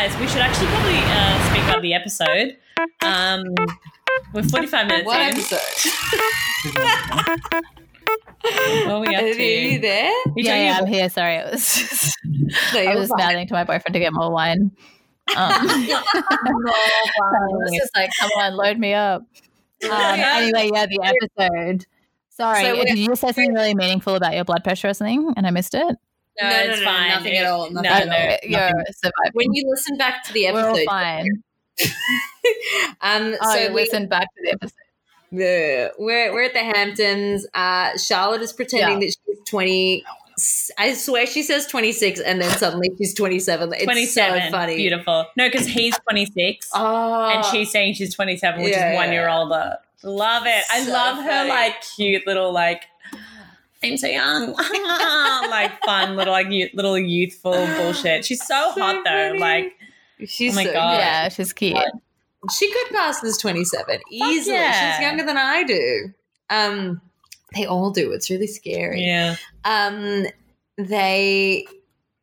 guys, we should actually probably uh, speak about the episode. Um, we're 45 minutes What in. episode? What are we up Are to? you there? You yeah, yeah, I'm here. Sorry, it was. Just, No, I was just fine. mouthing to my boyfriend to get more wine. Um, I was just like, "Come on, load me up." Um, anyway, yeah, the episode. Sorry, So did you say something really meaningful about your blood pressure or something, and I missed it? No, No, no, it's no, fine. nothing at all, No, nothing no, at all. you're nothing. surviving. When you listen back to the episode, We're all episode, fine. um, Oh, so we, listen back to the episode. Yeah. We're we're at the Hamptons. Uh, Charlotte is pretending Yeah. that she's twenty. I swear she says twenty six, and then suddenly she's twenty seven. It's 27. so funny. Beautiful. No, because he's 26 Oh, and she's saying she's 27, which Yeah, is one yeah. year older. Love it. I So love her funny. like cute little like I'm so young, like fun little like you- little youthful bullshit. She's so, So hot though. funny. Like she's Oh my so God. Yeah, she's cute. She could pass as twenty seven easily. yeah. She's younger than I do. Um, they all do. It's really scary. yeah, um they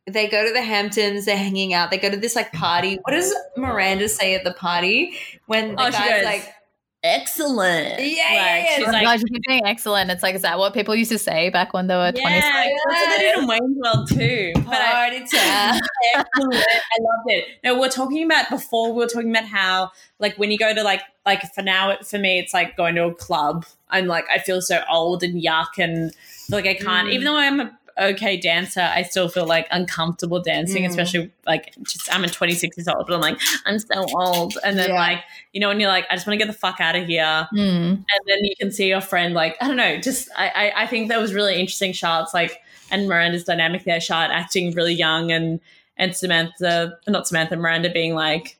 they go to the Hamptons, they're hanging out, they go to this like party. What does Miranda say at the party when the Oh, she guy's goes, like excellent. Yeah, yeah, yeah. she's my like. gosh, you keep saying excellent. It's like, is that what people used to say back when they were Yeah, 20? that's what they did in Wayne's World too. But I, party time. excellent. I loved it. No, we're talking about before. We were talking about how, like, when you go to like, like for now, it, for me, it's like going to a club. I'm like, I feel so old and yuck, and like I can't. Mm. Even though I'm a okay dancer, I still feel like uncomfortable dancing. Mm. Especially like, just I'm a 26 years old, but I'm like, I'm so old. And then Yeah. like, you know, when you're like, I just want to get the fuck out of here Hmm. and then you can see your friend like I don't know. Just I I, I think that was really interesting. Charlotte's like and Miranda's dynamic there. Charlotte acting really young and and Samantha not Samantha Miranda being like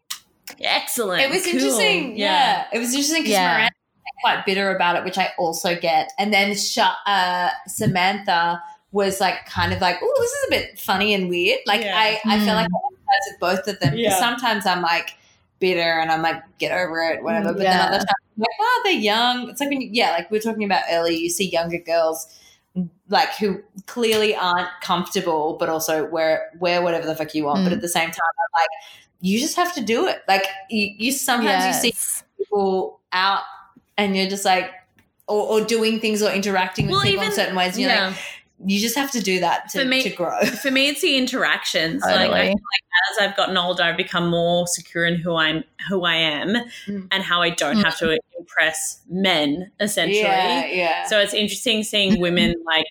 excellent. It was cool." interesting. Yeah. It was interesting because Yeah. Miranda quite bitter about it, which I also get. And then Sha- uh, Samantha was like, kind of like, oh, this is a bit funny and weird. Like, Yeah. I, I feel Mm. like I empathize with both of them. Yeah. sometimes I'm like bitter and I'm like, get over it, whatever. But then Yeah. other times I'm like, oh, they're young. It's like when, you, yeah, like we were talking about earlier, you see younger girls like who clearly aren't comfortable, but also wear wear whatever the fuck you want. But Mm. at the same time, I'm like, you just have to do it. Like you, you sometimes you see people out and you're just like or, or doing things or interacting with Well, people in certain ways and you're Yeah. like you just have to do that to, For me- to grow For me, it's the interactions. Like I Totally. feel like as I've gotten older, I've become more secure in who I'm, who I am, Mm. and how I don't have to impress men. Essentially, yeah yeah So it's interesting seeing women like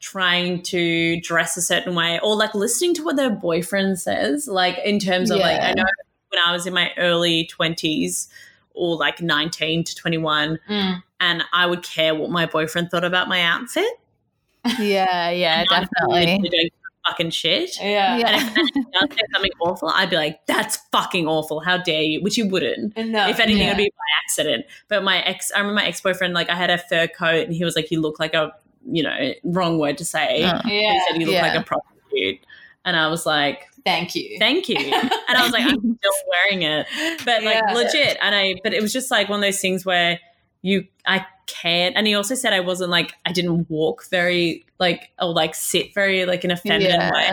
trying to dress a certain way or like listening to what their boyfriend says, like in terms of like, I know when I was in my early 20s or like 19 to 21, Mm. and I would care what my boyfriend thought about my outfit. Yeah, yeah, definitely. doing fucking shit. yeah And Yeah. if he does say something awful, I'd be like, that's fucking awful. How dare you? Which you wouldn't. no, If anything, yeah. it'd be by accident. But my ex, I remember my ex boyfriend, like I had a fur coat and he was like, you look like a, you know, wrong word to say. Oh. He said, you look Yeah. like a prostitute. And I was like, thank you thank you. And I was like, I'm still wearing it. But like Yeah. legit. And I, but it was just like one of those things where you, I can't. And he also said I wasn't like, I didn't walk very, like, or like sit very, like in a feminine Yeah. way.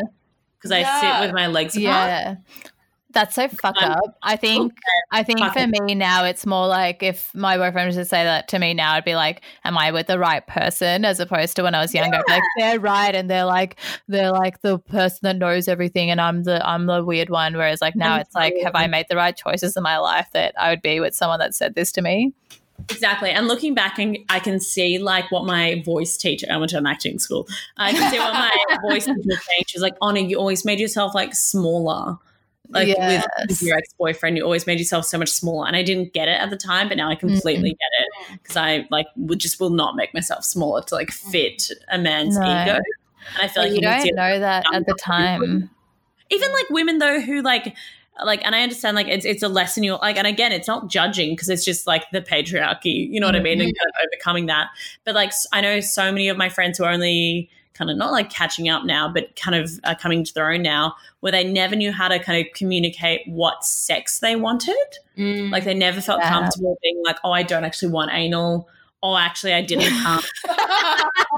Because I Yeah. sit with my legs apart. Yeah. That's so fucked I'm- up. I think I think Fuck for it. me now it's more like if my boyfriend was to say that to me now, I'd be like, Am I with the right person? As opposed to when I was younger. I'd Like they're right and they're like they're like the person that knows everything and I'm the I'm the weird one. Whereas like now it's like, have I made the right choices in my life that I would be with someone that said this to me? Exactly. And looking back, and I can see like what my voice teacher, I went to an acting school. I can see what my voice teacher was saying. She was like, Honor, you always made yourself like smaller. Like with, with your ex boyfriend, you always made yourself so much smaller. And I didn't get it at the time, but now I completely mm-hmm. get it because I like would just will not make myself smaller to like mm. fit a man's No. ego. And I feel But like you see don't know that at the time. even like women though who like like and i understand like it's, it's a lesson you're like and again it's not judging because it's just like the patriarchy you know what i mean and kind of overcoming that but like i know so many of my friends who are only kind of not like catching up now but kind of are coming to their own now where they never knew how to kind of communicate what sex they wanted Mm. like they never felt Yeah. comfortable being like oh i don't actually want anal oh, actually, I didn't come.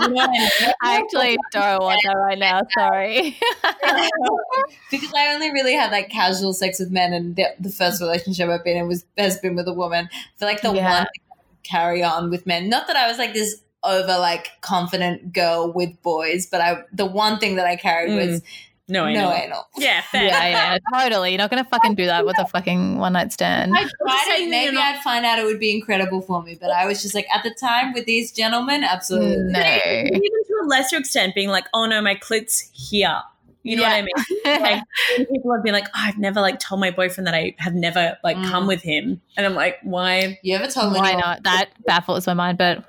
You know what I actually don't want that right now. Sorry. because I only really had like casual sex with men, and the, the first relationship I've been in was has been with a woman. I feel like the Yeah. one thing carry on with men. Not that I was like this over like confident girl with boys, but I the one thing that I carried was mm. No, I no know. anal. Yeah, fair. yeah, yeah, totally. You're not gonna fucking do that with a fucking one night stand. I tried it. Maybe not- I'd find out it would be incredible for me, but I was just like at the time with these gentlemen, absolutely. No. Even to a lesser extent, being like, oh no, my clit's here. You know what I mean? Like people have been like, oh, I've never like told my boyfriend that I have never like Mm. come with him, and I'm like, why? You ever told Why anyone- not? That baffles my mind, but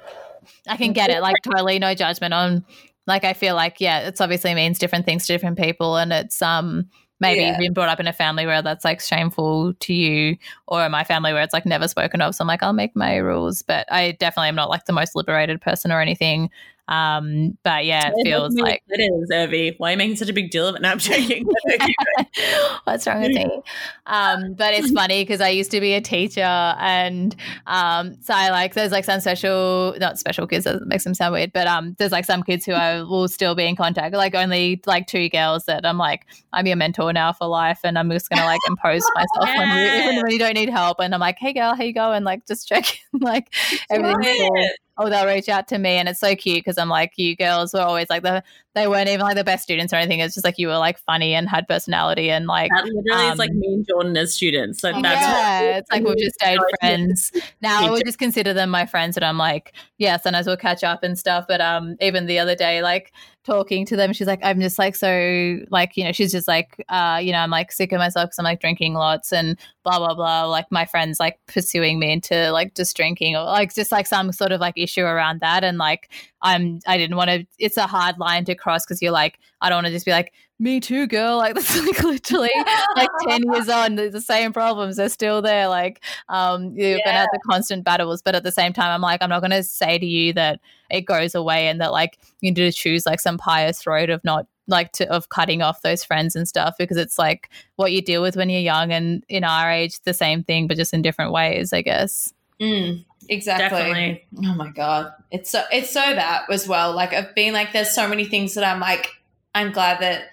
I can get it. Like totally no judgment on like I feel like, yeah, it's obviously means different things to different people and it's um maybe Yeah. been brought up in a family where that's like shameful to you or in my family where it's like never spoken of. So I'm like, I'll make my rules. But I definitely am not like the most liberated person or anything. Um, but yeah, it feels like it is, Urvi. Why are you making such a big deal of it? No, I'm joking. What's wrong with me? Um, but it's funny because I used to be a teacher, and um, so I like there's like some special, not special kids that makes them sound weird, but um, there's like some kids who I will still be in contact. Like only like two girls that I'm like I'm your mentor now for life, and I'm just gonna like impose myself on you even when you don't need help. And I'm like, hey girl, how you going? Like just checking like everything's cool oh they'll reach out to me and it's so cute because i'm like you girls were always like the they weren't even like the best students or anything it's just like you were like funny and had personality and like That literally is like Um, me and Jordan as students. So that's yeah, what, it's like we've just stayed friends. Now I would just consider them my friends, and I'm like, yeah, sometimes we'll catch up and stuff. But um, even the other day, like talking to them, she's like, I'm just like so like you know, she's just like, uh, you know, I'm like sick of myself because I'm like drinking lots and blah blah blah. Like my friends like pursuing me into like just drinking or like just like some sort of like issue around that, and like I'm I didn't want to. It's a hard line to cross because you're like, I don't want to just be like. Me too, girl. Like that's like literally like 10 years on the, same problems they're still there like um you're gonna have the constant battles but at the same time i'm like i'm not gonna say to you that it goes away and that like you need to choose like some pious road of not like to of cutting off those friends and stuff because it's like what you deal with when you're young and in our age the same thing but just in different ways i guess Mm, exactly. Definitely. Oh my god, it's so it's so that as well. Like I've been like, there's so many things that I'm like, I'm glad that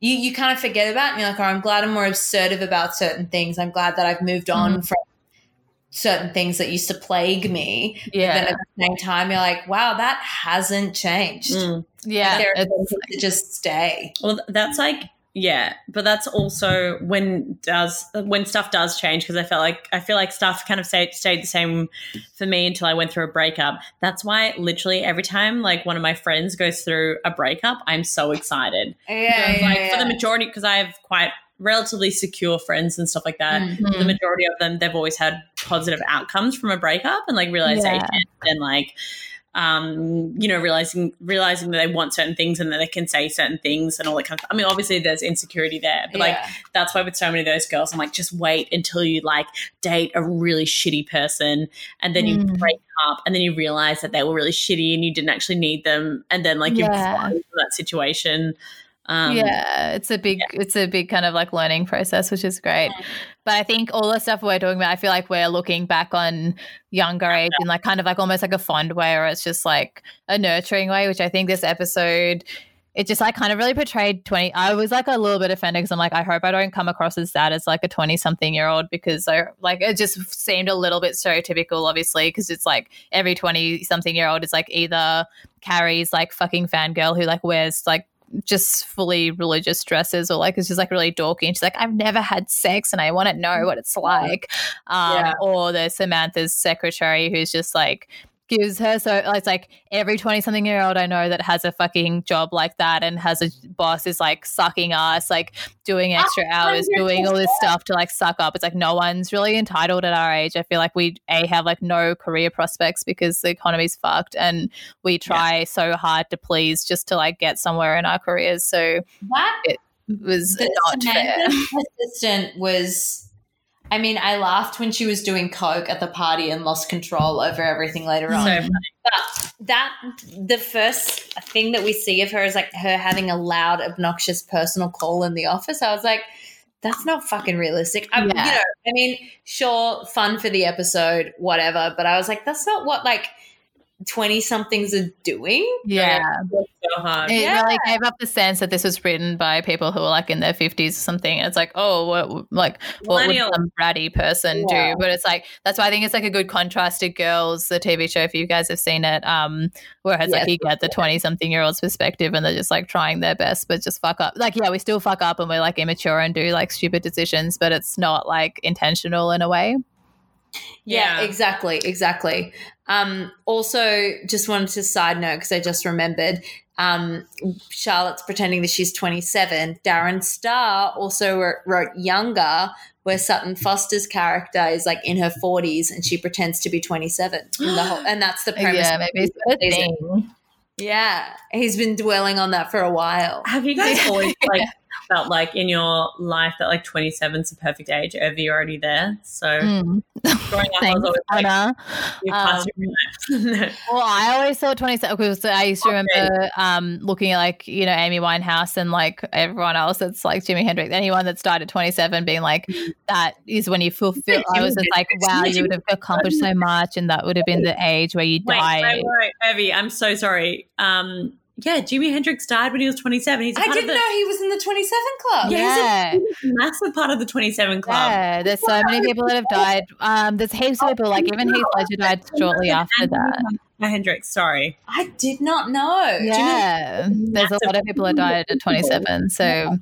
you you kind of forget about. And you're like, oh, I'm glad I'm more assertive about certain things. I'm glad that I've moved on Mhm. from certain things that used to plague me. yeah Then yeah at the same time, you're like, wow, that hasn't changed. Mm. yeah There are things that just stay. Well, that's like yeah, but that's also when does when stuff does change because I felt like I feel like stuff kind of stayed stayed the same for me until I went through a breakup. That's why literally every time like one of my friends goes through a breakup, I'm so excited. Yeah, yeah, like yeah. for the majority, because I have quite relatively secure friends and stuff like that. Mm. The majority of them, they've always had positive outcomes from a breakup and like realization and like um you know realizing realizing that they want certain things and that they can say certain things and all that kind of stuff. i mean obviously there's insecurity there but like that's why with so many of those girls i'm like just wait until you like date a really shitty person and then you Mm. break up and then you realize that they were really shitty and you didn't actually need them and then like you've Yeah. into that situation um yeah, it's a big, it's a big kind of like learning process, which is great. But I think all the stuff we're talking about, I feel like we're looking back on younger age in like kind of like almost like a fond way, or it's just like a nurturing way, which I think this episode. It just like kind of really portrayed 20. I was like a little bit offended because I'm like, I hope I don't come across as that as like a 20 something year old because I like it just seemed a little bit stereotypical, obviously, because it's like every 20 something year old is like either Carrie's like fucking fangirl who like wears like just fully religious dresses or like it's just like really dorky and she's like i've never had sex and i want to know what it's like um Yeah. or there's samantha's secretary who's just like gives her. So it's like every 20 something year old i know that has a fucking job like that and has a boss is like sucking ass like doing extra hours doing all this stuff to like suck up. It's like no one's really entitled at our age. I feel like we a have like no career prospects because the economy's fucked and we try so hard to please just to like get somewhere in our careers. So that it was the not fair. assistant was I mean, I laughed when she was doing coke at the party and lost control over everything later on. so. But that the first thing that we see of her is like her having a loud, obnoxious personal call in the office. I was like, that's not fucking realistic. I, Yeah. You know, I mean, sure, fun for the episode, whatever. But I was like, that's not what like 20 somethings are doing. Yeah. hard. It Yeah. really gave up the sense that this was written by people who were like in their 50s or something. And it's like, oh, what, like, what would some bratty person Yeah. do? But it's like, that's why I think it's like a good contrast to Girls, the TV show, if you guys have seen it, um, where it's like Yes. you get the 20 something year old's perspective and they're just like trying their best, but just fuck up. Like, yeah, we still fuck up and we're like immature and do like stupid decisions, but it's not like intentional in a way. Yeah, Yeah. exactly, exactly. Um, also, just wanted to side note because I just remembered. Um, Charlotte's pretending that she's 27. Darren Star also wrote, wrote Younger, where Sutton Foster's character is like in her 40s and she pretends to be 27. In the whole, and that's the premise. Yeah, maybe it's a thing. Yeah, he's been dwelling on that for a while. Have you guys always like felt like in your life that like 27 is the perfect age? Over you're already there. So Mm. growing up, Thanks, was always like, Um, passed your life. Well, I always thought 27 because I used to Okay. remember um, looking at like, you know, Amy Winehouse and like everyone else that's like Jimi Hendrix, anyone that started 27 being like, that is when you fulfill. I was just like, wow, you would have accomplished so much and that would have been the age where you wait, die. wait, wait, Evie, I'm so sorry. Um, yeah, Jimi Hendrix died when he was 27. He's a I part didn't the, know he was in the 27 club. Yeah. Yeah. he's a massive part of the 27 club. Yeah, there's so many people that have died. Um, there's heaps of people, like even Heath Ledger died shortly after that. Hendrix, sorry. I did not know. Do you know- Yeah, there's a lot of people that died at 27. So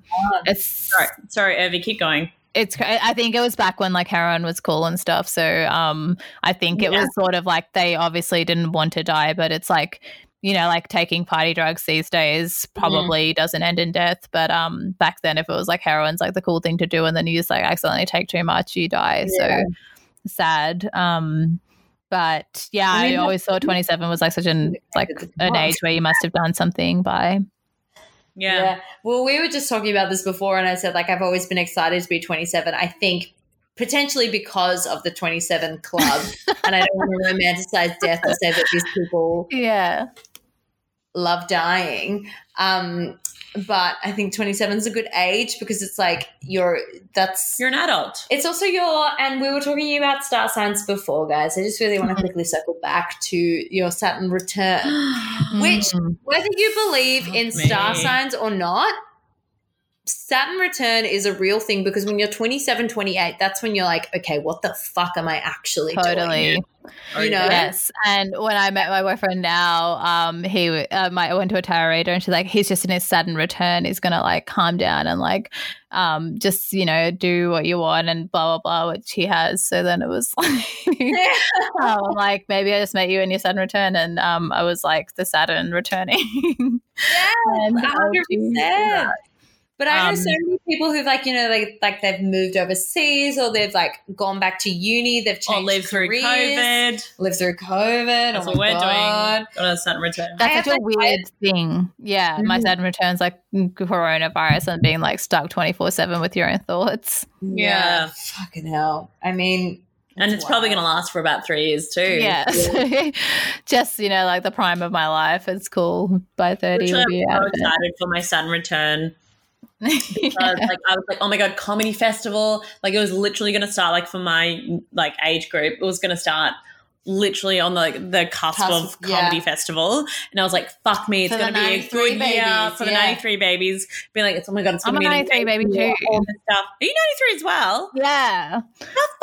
it's Sorry, sorry, Evie, keep going. it's i think it was back when like heroin was cool and stuff so um i think it Yeah. was sort of like they obviously didn't want to die but it's like you know like taking party drugs these days probably doesn't end in death but um back then if it was like heroin's like the cool thing to do and then you just like accidentally take too much you die. Yeah. so sad. Um but yeah I i, always thought 27 was like such an like an age where you must have done something by. Yeah. Well, we were just talking about this before, and I said, like, I've always been excited to be 27. I think potentially because of the 27 club, and I don't want to romanticize death or say that these people yeah love dying. Um, but I think 27 is a good age because it's like you're, that's, You're an adult. it's also your, and we were talking about star signs before, guys. I just really want to quickly circle back to your Saturn return. Which-. Whether you believe in star signs or not, Saturn return is a real thing because when you're 27, 28, that's when you're like, okay, what the fuck am I actually doing? totally Oh, You know? Yes, and when I met my boyfriend now, um, he um, I went to a tarot reader, and she's like, he's just in his Saturn return. He's gonna like calm down and like, um, just you know, do what you want and blah blah blah, which he has. So then it was like, um, like maybe I just met you in your Saturn return, and um, I was like the Saturn returning. And a how hundred do you do percent. That? But I know Um, so many people who've like, you know, like like they've moved overseas or they've like gone back to uni, they've Or changed live through COVID. Live through COVID. That's oh what we're God. doing. Got a Saturn return. I That's have, such a like, weird thing. Yeah, my Mhm. Saturn returns like coronavirus and being like stuck twenty four seven with your own thoughts. Yeah. Fucking hell. I mean, and it's probably going to last for about three years too. Yeah. Just, you know, like the prime of my life. It's cool. By 30, Literally, I'm so excited for my Saturn return. Because, like I was like, oh my god, comedy festival! Like it was literally going to start like for my like age group. It was going to start literally on the the cusp, Cusp, of comedy yeah. festival, and I was like, fuck me, it's going to be a 93 good year babies, for the '93 babies. Being like, it's oh my god, it's going to be an 93 baby year, too. all this stuff. Are you '93 as well? yeah.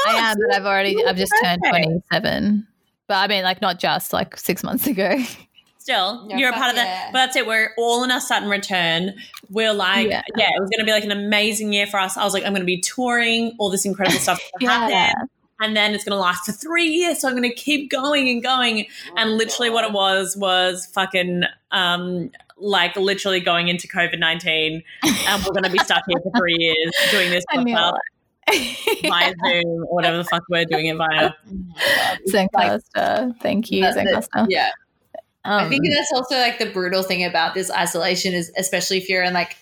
I am, but I've already, You're I've just turned 27. But I mean, like, not just like six months ago. Still, Yeah, you're a part of yeah. that. But that's it. We're all in our Saturn return. We're like, Yeah. yeah, it was going to be like an amazing year for us. I was like, I'm going to be touring, all this incredible stuff. Yeah. And then it's going to last for three years. So I'm going to keep going and going. And literally, what it was was fucking, um, like literally going into COVID 19. And we're going to be stuck here for three years doing this I knew podcast via Zoom or whatever the fuck we're doing it via. Zencastr. Thank you, That's it. Zencastr. Yeah. I Um, think that's also like the brutal thing about this isolation is especially if you're in like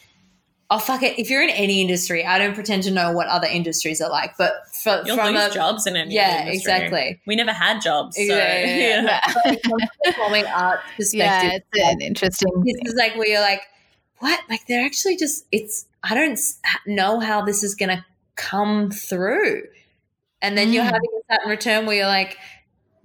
oh fuck it if you're in any industry I don't pretend to know what other industries are like but for, You'll from lose a jobs in any yeah industry. exactly We never had jobs. So, Yeah, yeah, yeah. yeah. performing arts yeah, perspective it's an interesting this is like where you're like what like they're actually just it's I don't know how this is gonna come through and then you're Mm. having a Saturn return where you're like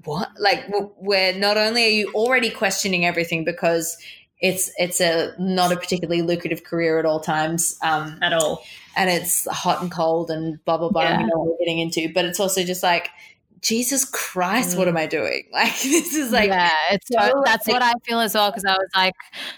what? Like, where not only are you already questioning everything because it's it's a not a particularly lucrative career at all times, um, at all. and it's hot and cold and blah blah blah. Yeah. You know what we're getting into, but it's also just like, Jesus Christ, what Mm. am I doing? Like, this is like, yeah, it's so, that's like- what I feel as well because I was like,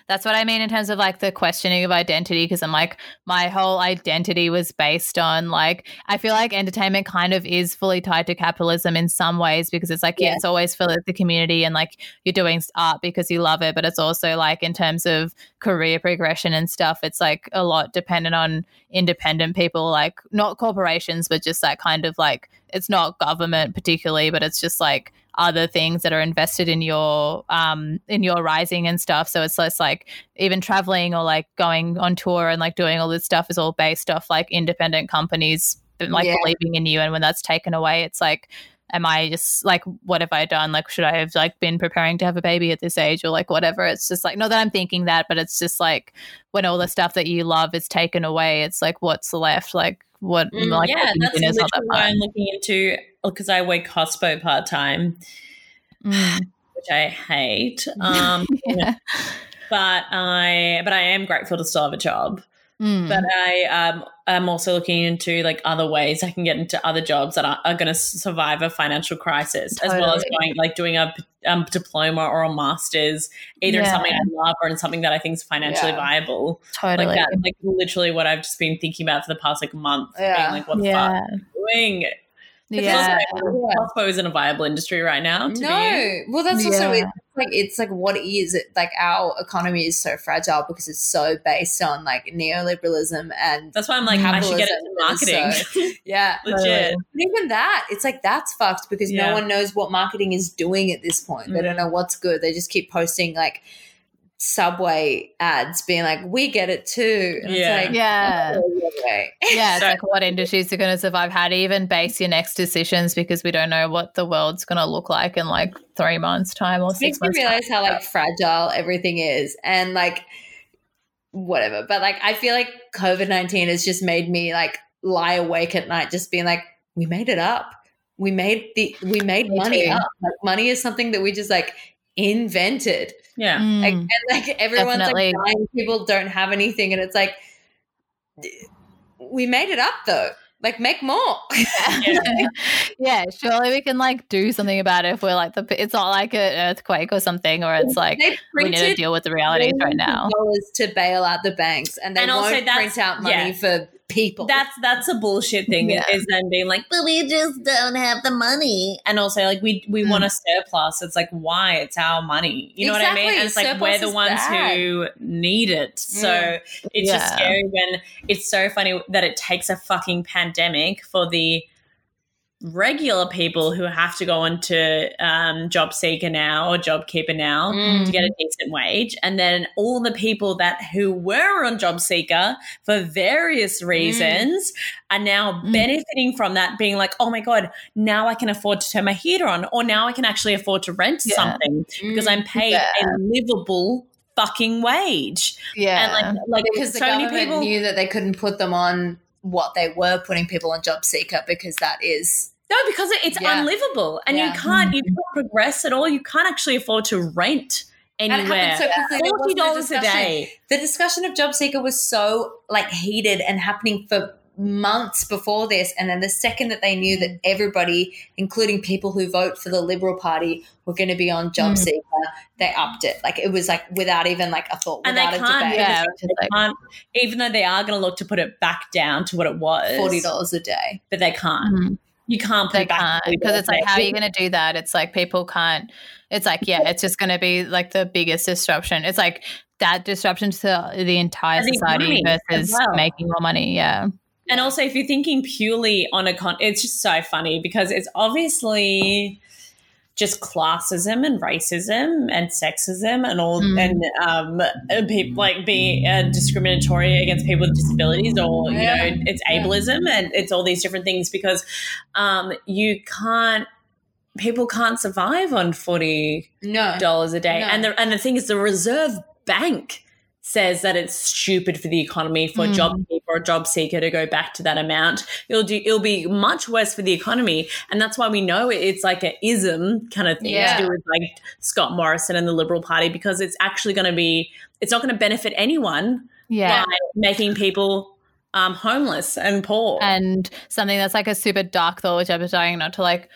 that's what I mean in terms of like the questioning of identity because I'm like, my whole identity was based on like, I feel like entertainment kind of is fully tied to capitalism in some ways because it's like, yeah, Yeah. it's always for the community and like you're doing art because you love it, but it's also like in terms of career progression and stuff, it's like a lot dependent on independent people, like not corporations, but just that kind of like, it's not government particularly, but it's just like other things that are invested in your um in your rising and stuff. So it's less like even traveling or like going on tour and like doing all this stuff is all based off like independent companies like Yeah. believing in you. And when that's taken away, it's like am I just like what have I done? Like should I have like been preparing to have a baby at this age or like whatever? It's just like not that I'm thinking that, but it's just like when all the stuff that you love is taken away, it's like what's left? Like what Mm, like yeah, that's literally that why. I'm looking into because I work hospo part time, Mm. which I hate. Um, Yeah. but I but I am grateful to still have a job. Mm. But I um am also looking into like other ways I can get into other jobs that are, are going to survive a financial crisis, as well as going like doing a um, diploma or a master's, either in something I love or in something that I think is financially Yeah. viable. totally. Like that, like literally what I've just been thinking about for the past like month. Yeah. Being like, what the yeah. fuck doing? Because Yeah. also, isn't a viable industry right now. To no. be. Well, that's also Yeah. it's like it's like what is it? Like our economy is so fragile because it's so based on like neoliberalism and That's why I'm like, I should get Capitalism into marketing. is yeah. Legit. But even that, it's like that's fucked because Yeah. no one knows what marketing is doing at this point. They don't mm-hmm. know what's good. They just keep posting like subway ads being like, "We get it too." And Yeah. it's like, Yeah. "Oh, okay." Yeah, it's So- like what industries are going to survive. How to even base your next decisions because we don't know what the world's going to look like in like three months' time or It six makes me months. time. realize how like fragile everything is, and like whatever. But like, I feel like COVID nineteen has just made me like lie awake at night, just being like, "We made it up. We made the we made Me money too. up. Like money is something that we just like invented." Yeah. Like, Mm. and like everyone's Definitely. like dying, people don't have anything, and it's like we made it up though. Like make more. yeah, surely we can like do something about it if we're like the. It's not like an earthquake or something, or it's like we need to deal with the realities right billions of now. dollars to bail out the banks, and they And also won't that's- print out money yeah. for people. That's that's a bullshit thing Yeah. is then being like, but we just don't have the money. And also like we we Mm. want a surplus. It's like why? It's our money. You know what I mean? And it's like Surplus we're the ones bad. who need it. So Mm. it's just scary when it's so funny that it takes a fucking pandemic for the regular people who have to go into um, job seeker now or job keeper now Mm. to get a decent wage and then all the people that who were on job seeker for various reasons are now Mm. benefiting from that being like oh my god now i can afford to turn my heater on or now i can actually afford to rent Yeah. something because i'm paid Yeah. a livable fucking wage Yeah, and like like because the so many government people knew that they couldn't put them on what they were putting people on job seeker because that is no because it's Yeah. unlivable and Yeah. you can't you can't progress at all you can't actually afford to rent and it happened anywhere so. Forty dollars a day The discussion of job seeker was so like heated and happening for months before this and then the second that they knew that everybody including people who vote for the liberal party were going to be on job Mm. seeker they upped it like it was like without even like a thought And they without a can't, debate yeah, because which is they like- can't, even though they are going to look to put it back down to what it was, forty dollars a day but they can't. Mhm. You can't put can't because it's like how are you going to do that? It's like people can't it's like yeah it's just going to be like the biggest disruption. It's like that disruption to the entire the society versus well. making more money yeah. And also, if you're thinking purely on a con, it's just so funny because it's obviously just classism and racism and sexism and all, Mm. and um, people like being uh, discriminatory against people with disabilities, or you Yeah. know, it's Yeah. ableism and it's all these different things because um, you can't. People can't survive on forty no dollars a day, No. and the and the thing is, the Reserve Bank says that it's stupid for the economy for a Mm. job keeper or a job seeker to go back to that amount. It'll do it'll be much worse for the economy. And that's why we know it's like a ism kind of thing Yeah. to do with like Scott Morrison and the Liberal Party because it's actually gonna be it's not gonna benefit anyone Yeah. by making people um, homeless and poor. and something that's like a super dark thought, which I'm trying not to like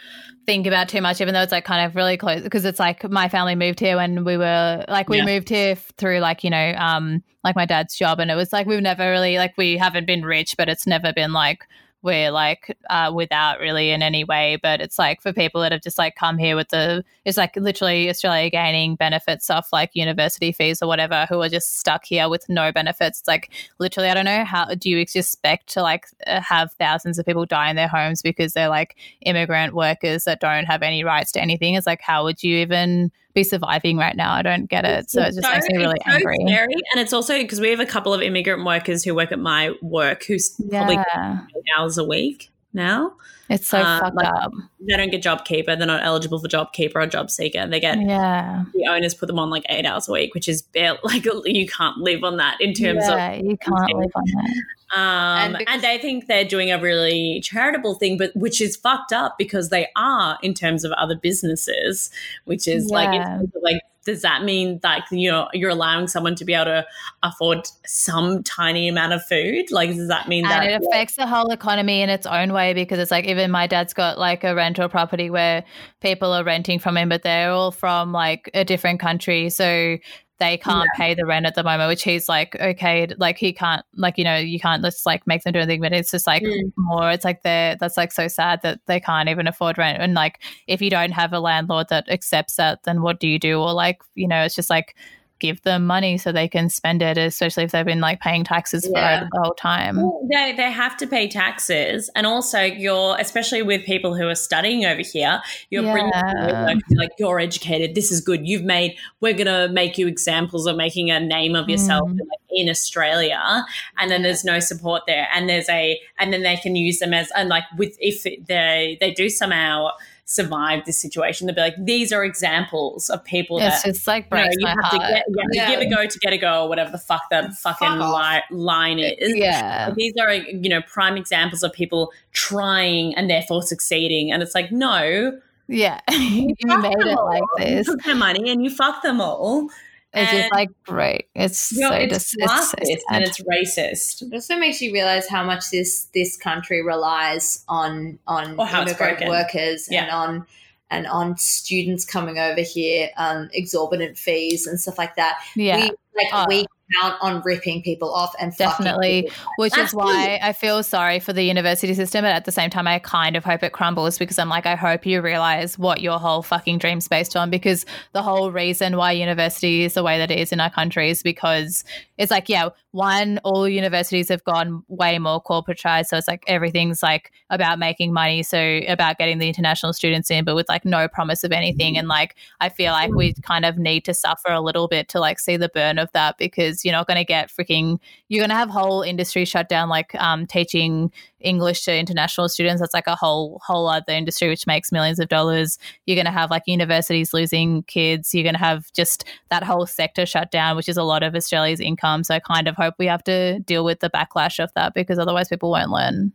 think about too much, even though it's like kind of really close because it's like my family moved here when we were like we Yeah. moved here f- through like you know um like my dad's job, and it was like we've never really like we haven't been rich, but it's never been like we're like uh, without really in any way. But it's like for people that have just like come here with the it's like literally Australia gaining benefits off like university fees or whatever, who are just stuck here with no benefits. It's like literally, I don't know how do you expect to like uh, have thousands of people die in their homes because they're like immigrant workers that don't have any rights to anything? It's like how would you even be surviving right now? I don't get it. So it just makes me really it's so angry. scary. And it's also because we have a couple of immigrant workers who work at my work who's probably Yeah, eight hours a week now. it's so Uh, fucked like- up. They don't get job keeper. They're not eligible for job keeper or job seeker. They get Yeah, the owners put them on like eight hours a week, which is bare, like you can't live on that in terms yeah, you can't live on that. Um, And and, because- they think they're doing a really charitable thing, but which is fucked up because they are in terms of other businesses, which is like, Yeah. of, like, does that mean like you know you're allowing someone to be able to afford some tiny amount of food? Like, does that mean that it affects the whole economy in its own way because it's like even my dad's got like a rental property where people are renting from him but they're all from like a different country so they can't pay the rent at the moment which he's like okay like he can't like you know you can't just like make them do anything but it's just like Mm. more it's like they're that's like so sad that they can't even afford rent and like if you don't have a landlord that accepts that then what do you do or like you know it's just like give them money so they can spend it especially if they've been like paying taxes Yeah. for the whole time Well, they, they have to pay taxes and also you're especially with people who are studying over here you're bringing Yeah. over, like you're educated this is good you've made we're gonna make you examples of making a name of yourself Mm. like, in australia and then there's no support there and there's a and then they can use them as and like with if they they do somehow survive this situation they'll be like these are examples of people It's that just like you, know, you my have heart. to get, you have to Yeah. give a go to get a go or whatever the fuck that fucking off. li- line is yeah. these are you know prime examples of people trying and therefore succeeding and it's like no Yeah. you fuck made it all. like you this. took their money and you fuck them all It's And- just like great. It's you know, so it's dis- it's so and it's racist It also makes you realize how much this this country relies on on Or how it's immigrant broken. workers and on and on students coming over here, um, exorbitant fees and stuff like that. yeah. We like Oh. we count on ripping people off and Definitely. Which is Absolutely. why I feel sorry for the university system, but at the same time, I kind of hope it crumbles because I'm like, I hope you realize what your whole fucking dream's based on. Because the whole reason why university is the way that it is in our country is because it's like, yeah, one, all universities have gone way more corporatized. So it's like everything's like about making money. So about getting the international students in, but with like no promise of anything. And like, I feel like we kind of need to suffer a little bit to like see the burn of that because you're not going to get freaking you're going to have whole industry shut down like um, teaching english to international students. That's like a whole whole other industry which makes millions of dollars. You're going to have like universities losing kids. You're going to have just that whole sector shut down which is a lot of australia's income. So i kind of hope we have to deal with the backlash of that because otherwise people won't learn.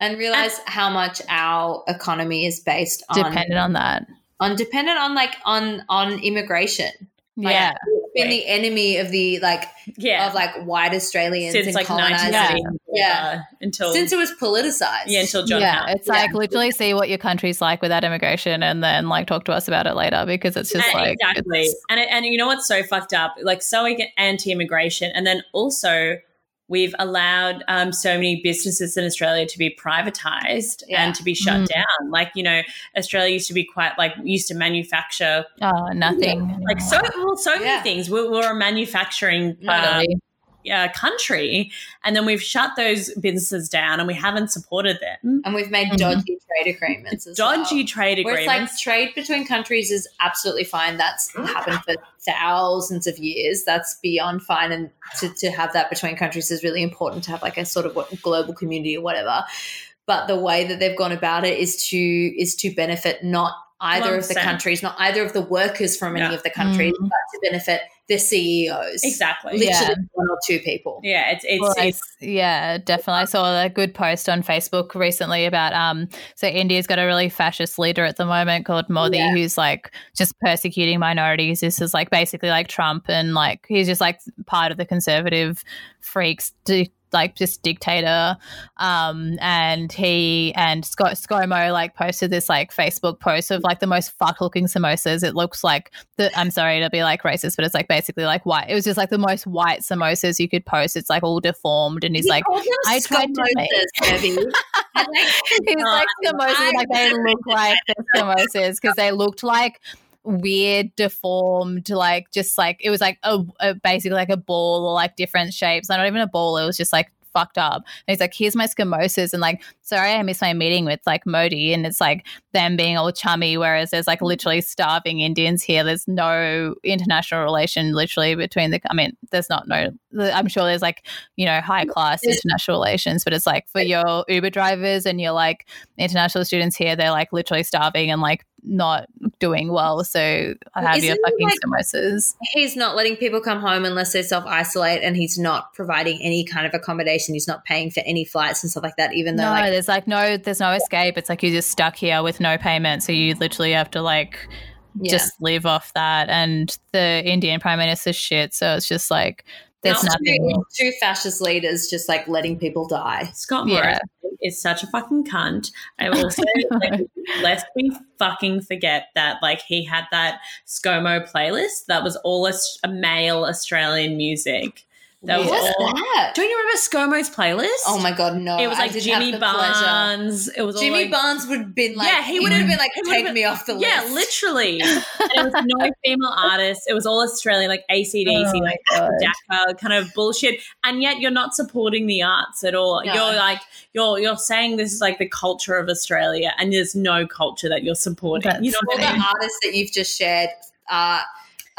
And realize how much our economy is based on dependent on that. on dependent on like on on immigration. Like, yeah. it's been the enemy of the like yeah. of like white Australians since and like colonizers 1990 Yeah. uh, until since it was politicized. yeah until John yeah, Howard. it's like literally see what your country's like without immigration, and then like talk to us about it later because it's just And- like exactly. and it, and you know what's so fucked up? Like so anti-immigration and then also we've allowed um, so many businesses in australia to be privatized Yeah. and to be shut Mm. down like you know australia used to be quite like used to manufacture oh nothing like so well, so Yeah. many things we're, we're a manufacturing Totally. Uh, country and then we've shut those businesses down and we haven't supported them and we've made Mhm. dodgy trade agreements as dodgy well. trade Where it's like agreements trade between countries is absolutely fine. That's happened for thousands of years. That's beyond fine. And to, to have that between countries is really important to have like a sort of what, global community or whatever. But the way that they've gone about it is to is to benefit not either of the countries, not either of the workers from any Yeah. of the countries, Mm. but to benefit the CEOs. exactly. Literally Yeah. one or two people. Yeah, it's it's, Well, I- it's yeah, definitely. I saw a good post on Facebook recently about um. So India's got a really fascist leader at the moment called Modi, Yeah. who's like just persecuting minorities. This is like basically like Trump, and like he's just like part of the conservative freaks. di- like just dictator um and he and Scott ScoMo like posted this like Facebook post of like the most fucked looking samosas. It looks like the I'm sorry to be like racist but it's like basically like white it was just like the most white samosas you could post. It's like all deformed and he's He like I tried to make- scomosas, Debbie. Like, He's like samosas, like they look like the samosas because they looked like weird, deformed, like just like it was like a, a basically like a ball or like different shapes. Not even a ball. It was just like fucked up. And he's like, here's my samosas, and like, sorry, I missed my meeting with like Modi, and it's like them being all chummy, whereas there's like literally starving Indians here. There's no international relation literally between the. I mean, there's not no. I'm sure there's like you know high class international relations, but it's like for your Uber drivers and your like international students here, they're like literally starving and like not doing well. So I have your Isn't fucking like- samosas. he's not letting people come home unless they self isolate, and he's not providing any kind of accommodation. He's not paying for any flights and stuff like that. Even though, No, like, there's like no, there's no escape. It's like you're just stuck here with no payment, so you literally have to like yeah. just live off that. And the Indian prime minister's shit, so it's just like there's Not nothing. Two, two fascist leaders just like letting people die. Scott Yeah. Morrison is such a fucking cunt. I will say, like, lest we fucking forget that, like, he had that ScoMo playlist that was all Aus- a male Australian music. That was What's all. that? Don't you remember ScoMo's playlist? Oh my god, no! It was like Jimmy have pleasure. Barnes. It was all Jimmy like, Barnes would have been like, Yeah, he would would've- been like, take been- me off the list. Yeah, literally. and it was no female artists. It was all Australian, like ACDC, Oh like God. Kind of bullshit. And yet you're not supporting the arts at all. No. You're like you're you're saying this is like the culture of Australia, and there's no culture that you're supporting. you know That's- All I the artists that you've just shared are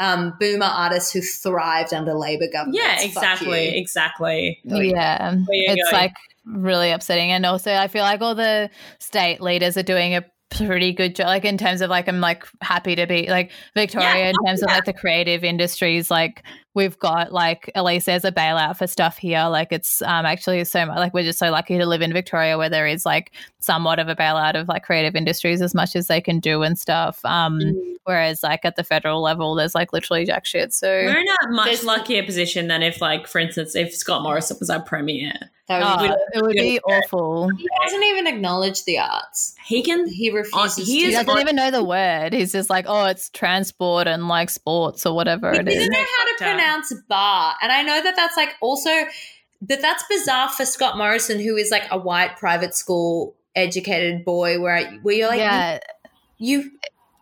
um, boomer artists who thrived under Labor governments. Yeah, exactly, exactly. Yeah, it's go. like really upsetting. And also, I feel like all the state leaders are doing a pretty good job. Like in terms of like, I'm like happy to be like Victoria Yeah, in terms of like the creative industries. Like we've got like at least there's a bailout for stuff here. Like it's um actually so much like we're just so lucky to live in Victoria where there is like somewhat of a bailout of like creative industries as much as they can do and stuff. Um, Mm. whereas like at the federal level, there's like literally jack shit. So. We're in a much There's- luckier position than if, like, for instance, if Scott Morrison was our premier. That would Oh, it would be awful. he doesn't even acknowledge the arts. He can He refuses he He to. doesn't even know the word. He's just like, oh, it's transport and like sports or whatever He it is. doesn't know how to Fucked up. Pronounce bar, and I know that that's like also that that's bizarre for Scott Morrison, who is like a white private school educated boy, where where you're like, yeah, you,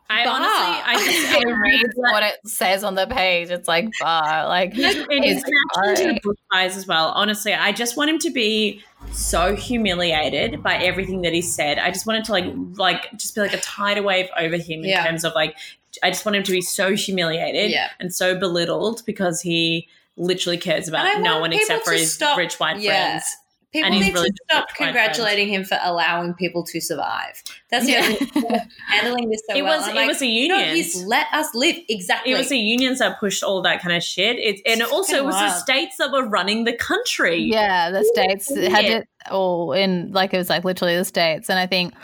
I Bar. honestly, I just it reads what it says on the page. It's like bar, like in It's connection to the fine. bushfires as well. Honestly, I just want him to be so humiliated by everything that he said. I just wanted to like, like, just be like a tidal wave over him in Yeah. terms of like, I just want him to be so humiliated Yeah. and so belittled because he literally cares about no one except for his stop- rich white Yeah. friends. people And need really to stop congratulating him for allowing people to survive. That's the Yeah. only handling this so It well. was I'm it like, was a no, union. he's let us live exactly. it was the unions that pushed all that kind of shit. It, and It's also, it was the states that were running the country. yeah, the states had it all in like it was like literally the states, and I think.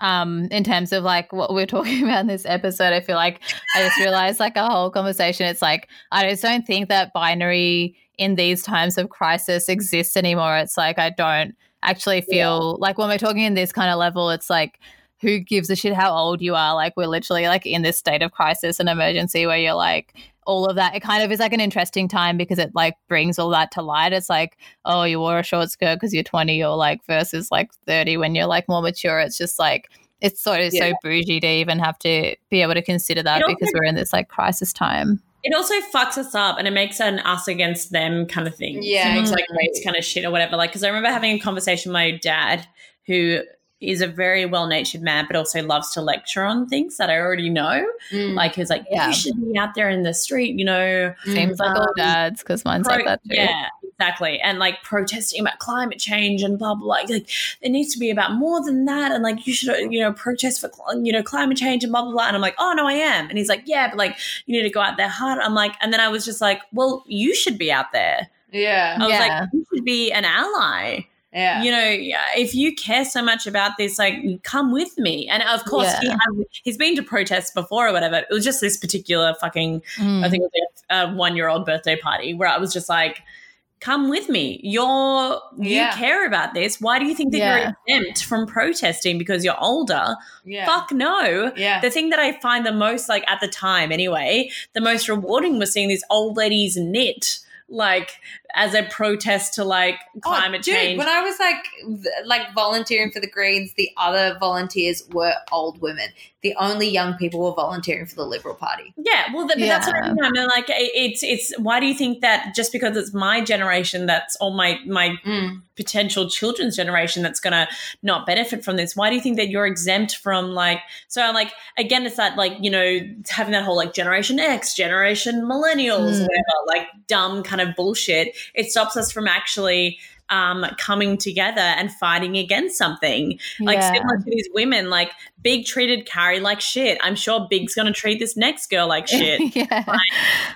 Um, in terms of like what we're talking about in this episode, I feel like I just realized like a whole conversation. It's like I just don't think that binary in these times of crisis exists anymore. It's like I don't actually feel like when we're talking in this kind of level, it's like who gives a shit how old you are? Like we're literally like in this state of crisis and emergency where you're like all of that. It kind of is like an interesting time because it like brings all that to light. It's like, oh, you wore a short skirt because you're 20 or like versus like 30 when you're like more mature. It's just like it's sort of so bougie to even have to be able to consider that also- because we're in this like crisis time. It also fucks us up and it makes an us against them kind of thing. Yeah, So it's like race kind of shit or whatever. Like, because I remember having a conversation with my dad, who is a very well natured man, but also loves to lecture on things that I already know. Mm. Like, he's like, Yeah. you should be out there in the street, you know. Seems like all Um, dads because mine's pro- like that too. Yeah, exactly. And like protesting about climate change and blah, blah, blah. Like it needs to be about more than that. And like you should, you know, protest for, you know, climate change and blah, blah, blah. And I'm like, oh, no, I am. And he's like, yeah, but like you need to go out there hard. I'm like, and then I was just like, well, you should be out there. Yeah. I was Yeah. like, you should be an ally. Yeah. You know, if you care so much about this, like, come with me. And of course, he Yeah. had, he's been to protests before or whatever. It was just this particular fucking Mm. I think it was a one year old birthday party where I was just like, come with me. You're Yeah. you care about this. Why do you think that Yeah. you're exempt from protesting because you're older? yeah. Fuck no. Yeah. The thing that I find the most like at the time anyway, the most rewarding was seeing these old ladies knit like as a protest to like climate oh, dude, change. When I was like like volunteering for the Greens, the other volunteers were old women. The only young people were volunteering for the Liberal Party. Yeah, well, th- but that's what I Yeah. mean. I mean, like, it- it's it's. Why do you think that just because it's my generation that's or my my Mm. potential children's generation that's going to not benefit from this? Why do you think that you're exempt from like? So, I'm like, again, it's that like you know having that whole like Generation X, Generation Millennials, Mm. whatever, like dumb kind of bullshit. It stops us from actually. Um, coming together and fighting against something like Yeah. similar to these women, like Big treated Carrie like shit. I'm sure Big's gonna treat this next girl like shit. yeah.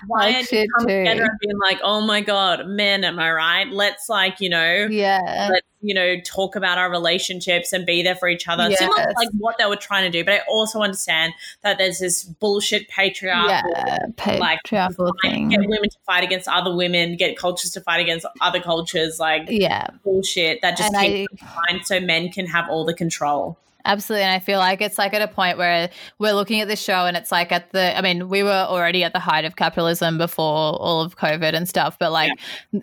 Why Like shit you come too. together and being like, oh my god, men, am I right? Let's like, you know, Yeah. let's you know talk about our relationships and be there for each other. Similar to like what they were trying to do, but I also understand that there's this bullshit patriarchal. Yeah. like, Patriarchal Get women to fight against other women, get cultures to fight against other cultures, like Yeah. bullshit that just And I- keeps fine so men can have all the control. Absolutely. And I feel like it's like at a point where we're looking at this show and it's like at the, I mean, we were already at the height of capitalism before all of COVID and stuff. But like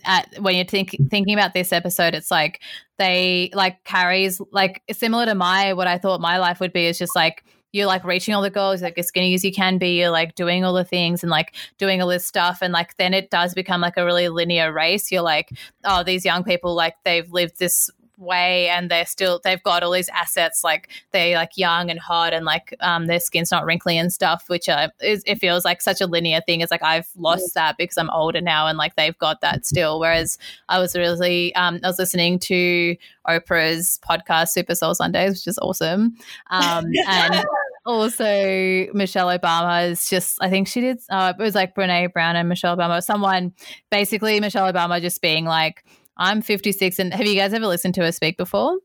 at, when you're think, thinking about this episode, it's like they like carries like similar to my, what I thought my life would be is just like, you're like reaching all the goals, like as skinny as you can be. You're like doing all the things and like doing all this stuff. And like then it does become like a really linear race. You're like, oh, these young people, like they've lived this way and they're still they've got all these assets like they're like young and hot and like um their skin's not wrinkly and stuff which uh, is it feels like such a linear thing. It's like i've lost that because i'm older now and like they've got that still. Whereas i was really um i was listening to oprah's podcast super soul sundays which is awesome. Um and also Michelle Obama is just I think she did uh, it was like Brene Brown and Michelle Obama someone basically Michelle Obama just being like I'm 56 and have you guys ever listened to her speak before?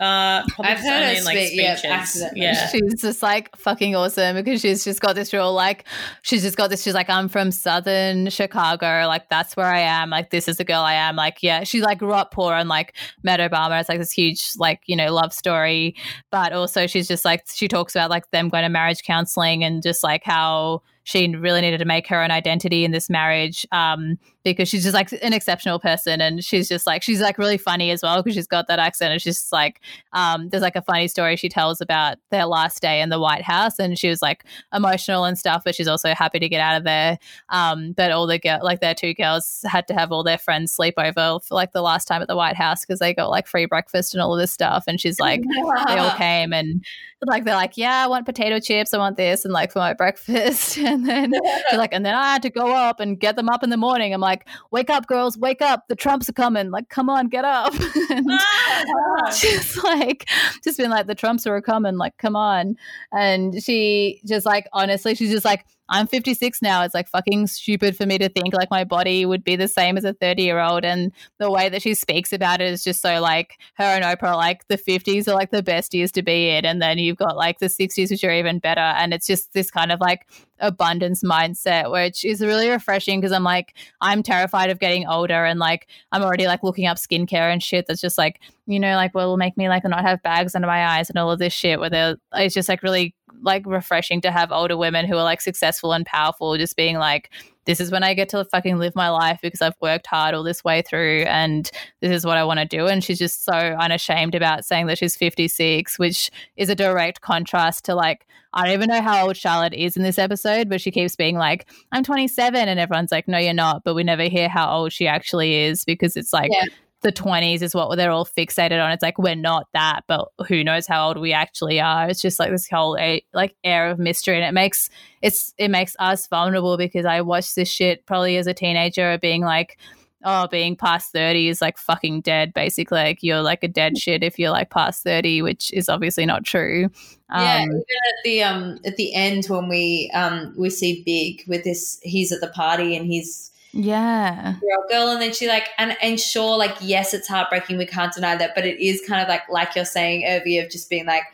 Uh, I've heard her in, like speak, yeah, accidentally. Yeah. She's just like fucking awesome because she's just got this real like she's just got this she's like I'm from southern Chicago like that's where I am like this is the girl I am like yeah she like grew up poor and like met Obama it's like this huge like you know love story but also she's just like she talks about like them going to marriage counseling and just like how she really needed to make her own identity in this marriage um, because she's just like an exceptional person and she's just like she's like really funny as well because she's got that accent and she's just like um, there's like a funny story she tells about their last day in the White House and she was like emotional and stuff but she's also happy to get out of there um, but all the girl like their two girls had to have all their friends sleep over for like the last time at the White House because they got like free breakfast and all of this stuff and she's like they all came and like they're like, yeah, I want potato chips, I want this, and like for my breakfast, and then like, and then I had to go up and get them up in the morning. I'm like, wake up, girls, wake up, the Trumps are coming, like, come on, get up. and Ah! she's like, just been like, the Trumps are coming, like, come on, and she just like, honestly, she's just like. I'm 56 now. It's like fucking stupid for me to think like my body would be the same as a 30 year old. And the way that she speaks about it is just so like her and Oprah, like the 50s are like the best years to be in. And then you've got like the 60s, which are even better. And it's just this kind of like abundance mindset, which is really refreshing because I'm like, I'm terrified of getting older and like I'm already like looking up skincare and shit that's just like, you know, like will make me like not have bags under my eyes and all of this shit where it's just like really like refreshing to have older women who are like successful and powerful just being like this is when I get to fucking live my life because I've worked hard all this way through and this is what I want to do. And she's just so unashamed about saying that she's 56, which is a direct contrast to like, I don't even know how old Charlotte is in this episode, but she keeps being like, I'm 27. And everyone's like, no, you're not. But we never hear how old she actually is because it's like, Yeah. The 20s is what they're all fixated on. It's like we're not that, but who knows how old we actually are. It's just like this whole like air of mystery, and it makes it's it makes us vulnerable because I watched this shit probably as a teenager, being like, oh, being past 30 is like fucking dead, basically. Like you're like a dead shit if you're like past 30, which is obviously not true. Um, yeah, even at the um at the end when we um we see Big with this, he's at the party and he's yeah. girl girl, and then she like and and sure, like yes, it's heartbreaking. We can't deny that, but it is kind of like like you're saying, Urvi, of just being like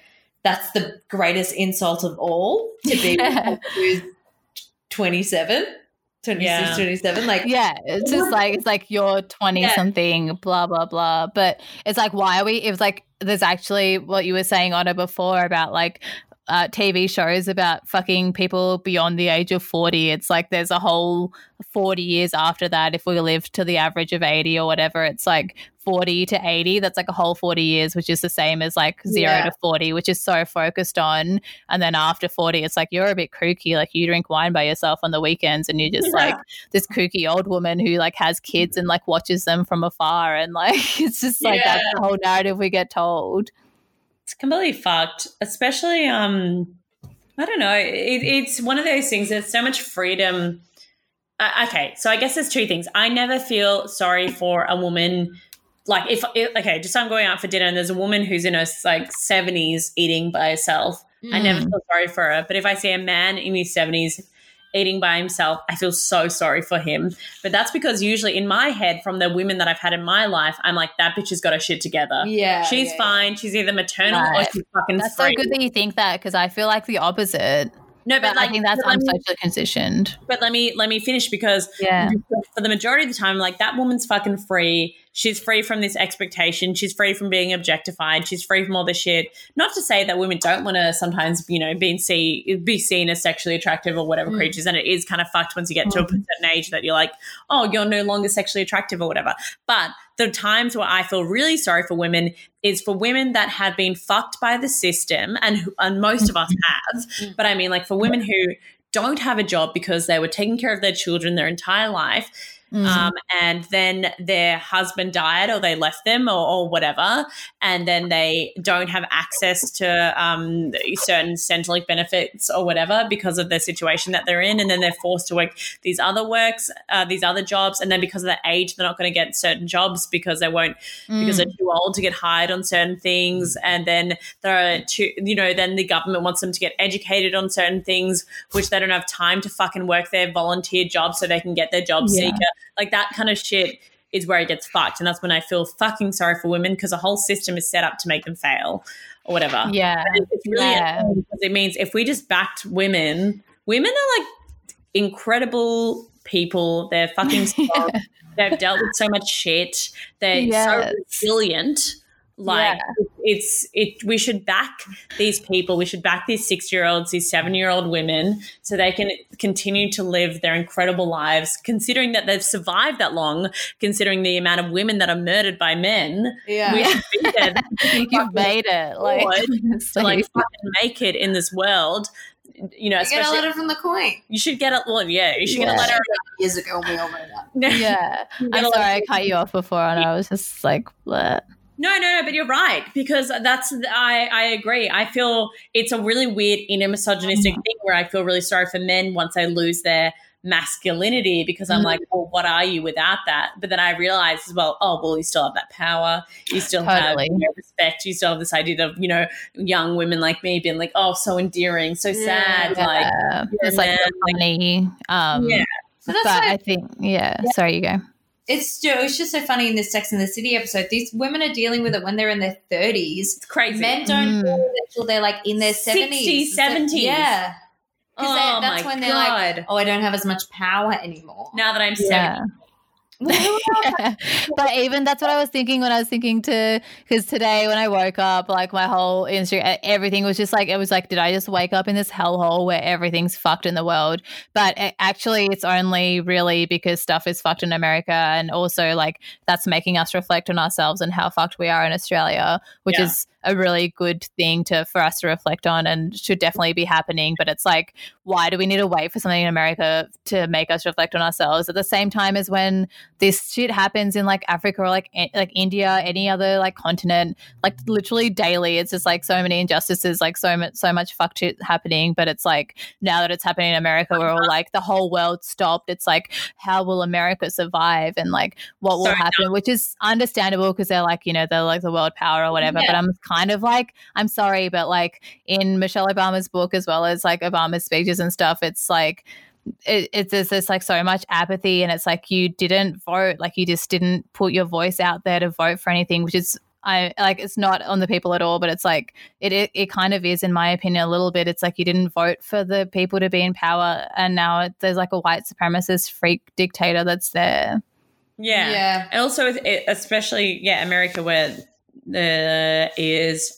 that's the greatest insult of all to be Yeah. who's 27, 26, Yeah. 27. Like Yeah, it's just like it's like you're 20 Yeah. something, blah blah blah. But it's like why are we it was like there's actually what you were saying Otto before about like uh, TV shows about fucking people beyond the age of 40. It's like there's a whole 40 years after that. If we live to the average of 80 or whatever, it's like 40 to 80. That's like a whole 40 years, which is the same as like zero Yeah. to 40, which is so focused on. And then after 40, it's like you're a bit kooky. Like you drink wine by yourself on the weekends and you're just like this kooky old woman who like has kids and like watches them from afar. And like it's just like that's the whole narrative we get told. It's completely fucked, especially um I don't know. It, it's one of those things. There's so much freedom. Uh, okay, so I guess there's two things. I never feel sorry for a woman. Like if, okay, just I'm going out for dinner and there's a woman who's in her like 70s eating by herself. I never Mm. feel sorry for her. But if I see a man in his 70s eating by himself, I feel so sorry for him. But that's because usually in my head, from the women that I've had in my life, I'm like, that bitch has got her shit together. yeah, She's yeah, yeah. fine. She's either maternal or she's fucking That's so good that you think that because I feel like the opposite. No, but, But like, I think that's but let, me, unsocially conditioned. but let me let me finish because Yeah. for the majority of the time, like that woman's fucking free. She's free from this expectation. She's free from being objectified. She's free from all this shit. Not to say that women don't want to sometimes, you know, be see be seen as sexually attractive or whatever Mm. creatures, and it is kind of fucked once you get to a certain age that you're like, oh, you're no longer sexually attractive or whatever. But the times where I feel really sorry for women is for women that have been fucked by the system, and who- and most of us mm-hmm. have. Mm-hmm. But I mean, like for women who don't have a job because they were taking care of their children their entire life. Mm. Um, and then their husband died or they left them or, or whatever. And then they don't have access to um, certain Centrelink benefits or whatever because of the situation that they're in. And then they're forced to work these other works, uh, these other jobs. And then because of their age, they're not going to get certain jobs because they won't because Mm. they're too old to get hired on certain things and then there are too you know then the government wants them to get educated on certain things which they don't have time to fucking work their volunteer job so they can get their job Yeah. seeker like that kind of shit is where it gets fucked and that's when i feel fucking sorry for women because the whole system is set up to make them fail or whatever yeah. But it's really Yeah. because it means if we just backed women women are like incredible people they're fucking strong they've dealt with so much shit. They're Yes. so resilient. Like it's it we should back these people. We should back these six year olds, these seven year old women, so they can continue to live their incredible lives, considering that they've survived that long, considering the amount of women that are murdered by men. Yeah. We should be there You've made it. Like, forward to like fucking make it in this world. You know, You get a letter from the coin. you should get a well, yeah, you should get a letter. Years ago, we all know that. yeah. I'm sorry I cut you off before and I was just like, bleh. No, no, no, but you're right because that's I I agree. I feel it's a really weird inner misogynistic Mm-hmm. thing where I feel really sorry for men once they lose their masculinity because I'm Mhm. like, well, what are you without that? But then I realize as well, oh, well, you still have that power. You still have you know, respect. You still have this idea of you know young women like me being like, oh, so endearing, so sad, Yeah. like. Yeah. it's like man, like- funny. Um, Yeah. So that's but why I think, yeah, Sorry, you go. It's ju- it's just so funny in this Sex in the City episode. These women are dealing with it when they're in their thirties. It's crazy. Men don't Mm. deal with it till they're like in their 60s, seventies, 70s. Yeah, because oh that's my when they're god! like, oh, I don't have as much power anymore. now that I'm Yeah. 70, Yeah. but even that's what I was thinking when I was thinking to because today when I woke up, like my whole Instagram, everything was just like it was like, did I just wake up in this hellhole where everything's fucked in the world? But it, actually, it's only really because stuff is fucked in America, and also like that's making us reflect on ourselves and how fucked we are in Australia, which Yeah. is a really good thing to for us to reflect on and should definitely be happening. But it's like, why do we need to wait for something in America to make us reflect on ourselves at the same time as when this shit happens in like Africa or like like India, any other like continent, like literally daily. It's just like so many injustices, like so much so much fuck shit happening. But it's like now that it's happening in America, we're all like the whole world stopped. It's like how will America survive and like what will Sorry, happen, which is understandable because they're like you know they're like the world power or whatever. Yeah. But I'm kind of like I'm sorry, but like in Michelle Obama's book as well as like Obama's speeches and stuff, it's like it, it's there's this like so much apathy and it's like you didn't vote like you just didn't put your voice out there to vote for anything which is I like it's not on the people at all but it's like it, it it kind of is in my opinion a little bit it's like you didn't vote for the people to be in power and now it, there's like a white supremacist freak dictator that's there Yeah. Yeah. And also, it- it, especially, yeah, America, where there is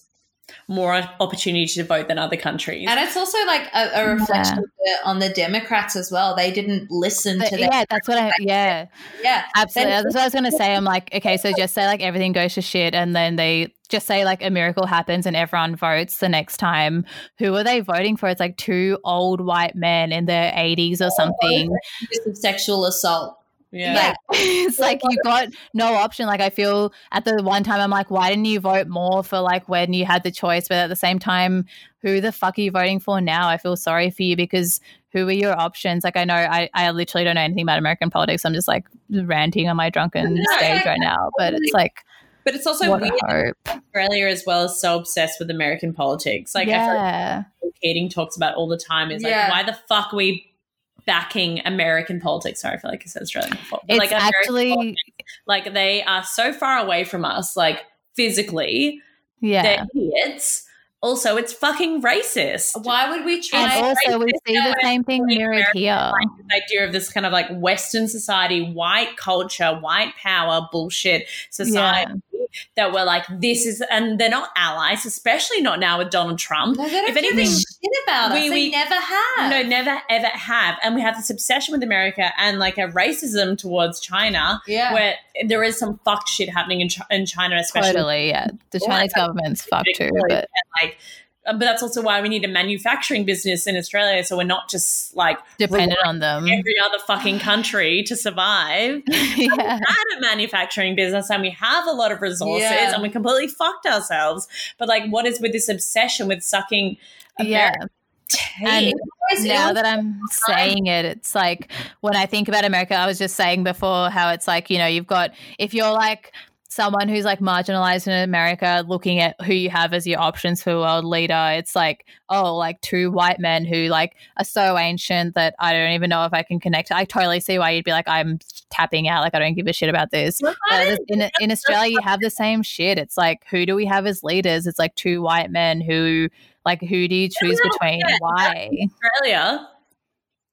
more opportunity to vote than other countries. And it's also like a, a reflection of the- on the Democrats as well. They didn't listen But to them. yeah that's what I yeah Yeah. Absolutely. Then- That's what I was going to say. I'm like, okay, so just say like everything goes to shit and then they just say like a miracle happens and everyone votes the next time. Who are they voting for? It's like two old white men in their 80s or something. Just sexual assault. Yeah. Yeah. it's like you got no option. Like I feel at the one time I'm like, why didn't you vote more for like when you had the choice? But at the same time, who the fuck are you voting for now? I feel sorry for you because who are your options? Like I know I, I literally don't know anything about American politics. I'm just like ranting on my drunken No, stage right now. But it's like But it's also what weird a that hope. Australia as well is so obsessed with American politics. Like, I feel like yeah. Keating talks about all the time is like, Yeah. why the fuck are we backing American politics? Sorry, I feel like I said Australian before. It's like, actually politics, like they are so far away from us, like physically, yeah. they're idiots. Also, it's fucking racist. Why would we try? And also, we see the same thing mirrored here. like this idea of this kind of like Western society, white culture, white power bullshit society that we're like, this is, and they're not allies, especially not now with Donald Trump. no, they don't if anything, shit about we- us. They we- never have. no, never ever have. And we have this obsession with America and like a racism towards China yeah. where there is some fucked shit happening in, Ch- in China, especially. Totally, yeah. The Chinese I- government's fucked too, And, but like, Uh, but that's also why we need a manufacturing business in Australia, so we're not just like dependent on them. every other fucking country to survive. yeah. had a manufacturing business and we have a lot of resources Yeah. and we completely fucked ourselves. But like, what is with this obsession with sucking? Yeah. And tea? Always- it now that I'm saying it, it's like when I think about America, I was just saying before how it's like, you know, you've got, if you're like someone who's like marginalized in America, looking at who you have as your options for world leader, it's like, oh, like two white men who like are so ancient that I don't even know if I can connect. I totally see why you'd be like, I'm tapping out. Like, I don't give a shit about this. Well, that this- is- in, in Australia, you have the same shit. It's like, who do we have as leaders? It's like two white men who, like, who do you choose between? Why? Australia.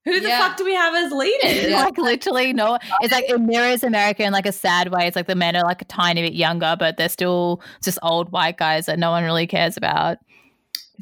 Who the Yeah. fuck do we have as leaders? Yeah. like literally no it's like it mirrors america in like a sad way it's like the men are like a tiny bit younger but they're still just old white guys that no one really cares about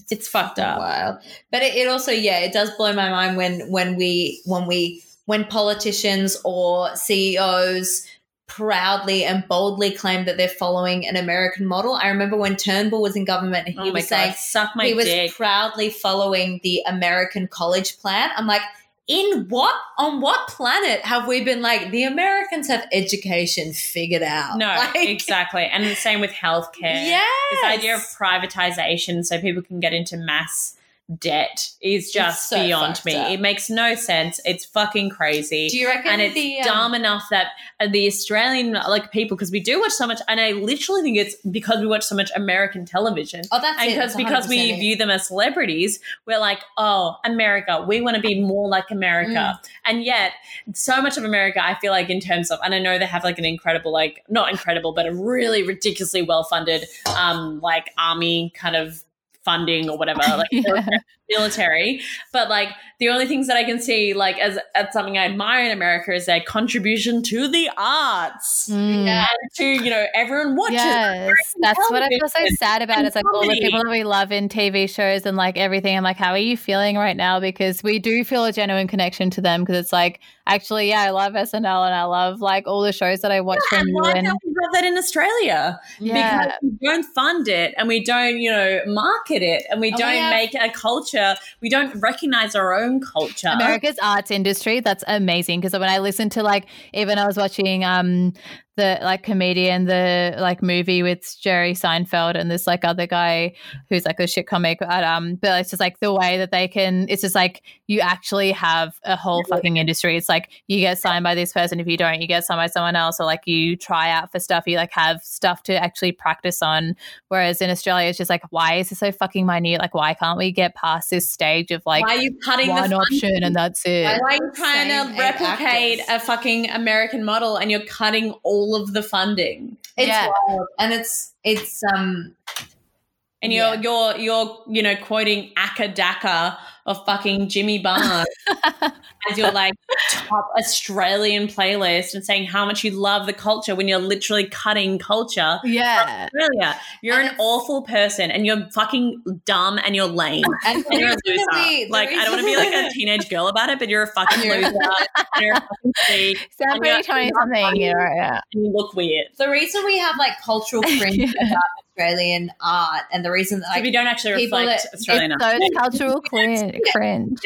It's fucked up. wild. But it, it also, yeah, it does blow my mind when when we when we when politicians or CEOs proudly and boldly claim that they're following an American model. I remember when Turnbull was in government and he Oh my was god, saying suck my he was dick. proudly following the American college plan. I'm like, in what on what planet have we been like the Americans have education figured out? no, like, exactly. And the same with healthcare. Yes. This idea of privatization so people can get into mass debt is just so beyond me. up. It makes no sense. It's fucking crazy. Do you reckon and it's the um, dumb enough that uh, the Australian like people because we do watch so much and I literally think it's because we watch so much American television Oh, that's and it. because That's because we view them as celebrities we're like oh America we want to be more like America Mm. and yet so much of America I feel like in terms of and I know they have like an incredible like not incredible but a really ridiculously well funded um like army kind of funding or whatever like Yeah. Military but like the only things that i can see like as, as something i admire in america is their contribution to the arts Mm. Yeah. and to you know everyone watches Yes, that's what I feel so sad about. It's like all the people that we love in TV shows and like everything. I'm like, how are you feeling right now? Because we do feel a genuine connection to them. Because it's like, actually, yeah, I love SNL and I love like all the shows that I watch and from you. why And don't we have that in Australia Yeah. because we don't fund it and we don't, you know, market it and we don't have- make a culture. We don't recognize our own culture. America's arts industry, that's amazing. Because when I listen to like, even I was watching um the like comedian, the like movie with Jerry Seinfeld and this like other guy who's like a shit comic. At, um, but it's just like the way that they can. It's just like you actually have a whole fucking industry. It's like you get signed by this person. If you don't, you get signed by someone else, or like you try out for stuff. You like have stuff to actually practice on. Whereas in Australia, it's just like, why is it so fucking minute? Like, why can't we get past this stage of like Why are you cutting one the option funding? and that's it? Why- Why are you trying Same to replicate actors. a fucking American model and you're cutting all of the funding? It's Yeah. wild. And it's it's um And you're Yeah. you're you're you know quoting Acca Dacca of fucking Jimmy Barnes as your like top Australian playlist and saying how much you love the culture when you're literally cutting culture. yeah. Australia, you're And an awful person and you're fucking dumb and you're lame. and And you're a loser. we- like I don't want to be like a teenage girl about it, but you're a fucking loser. and you're a fucking freak. Sound And pretty you're- twenty something, funny, you yeah. and you look weird. the reason we have like cultural cringe about Australian art and the reason that So like we don't actually people reflect that- Australian It's art. those cultural cringe. cringe.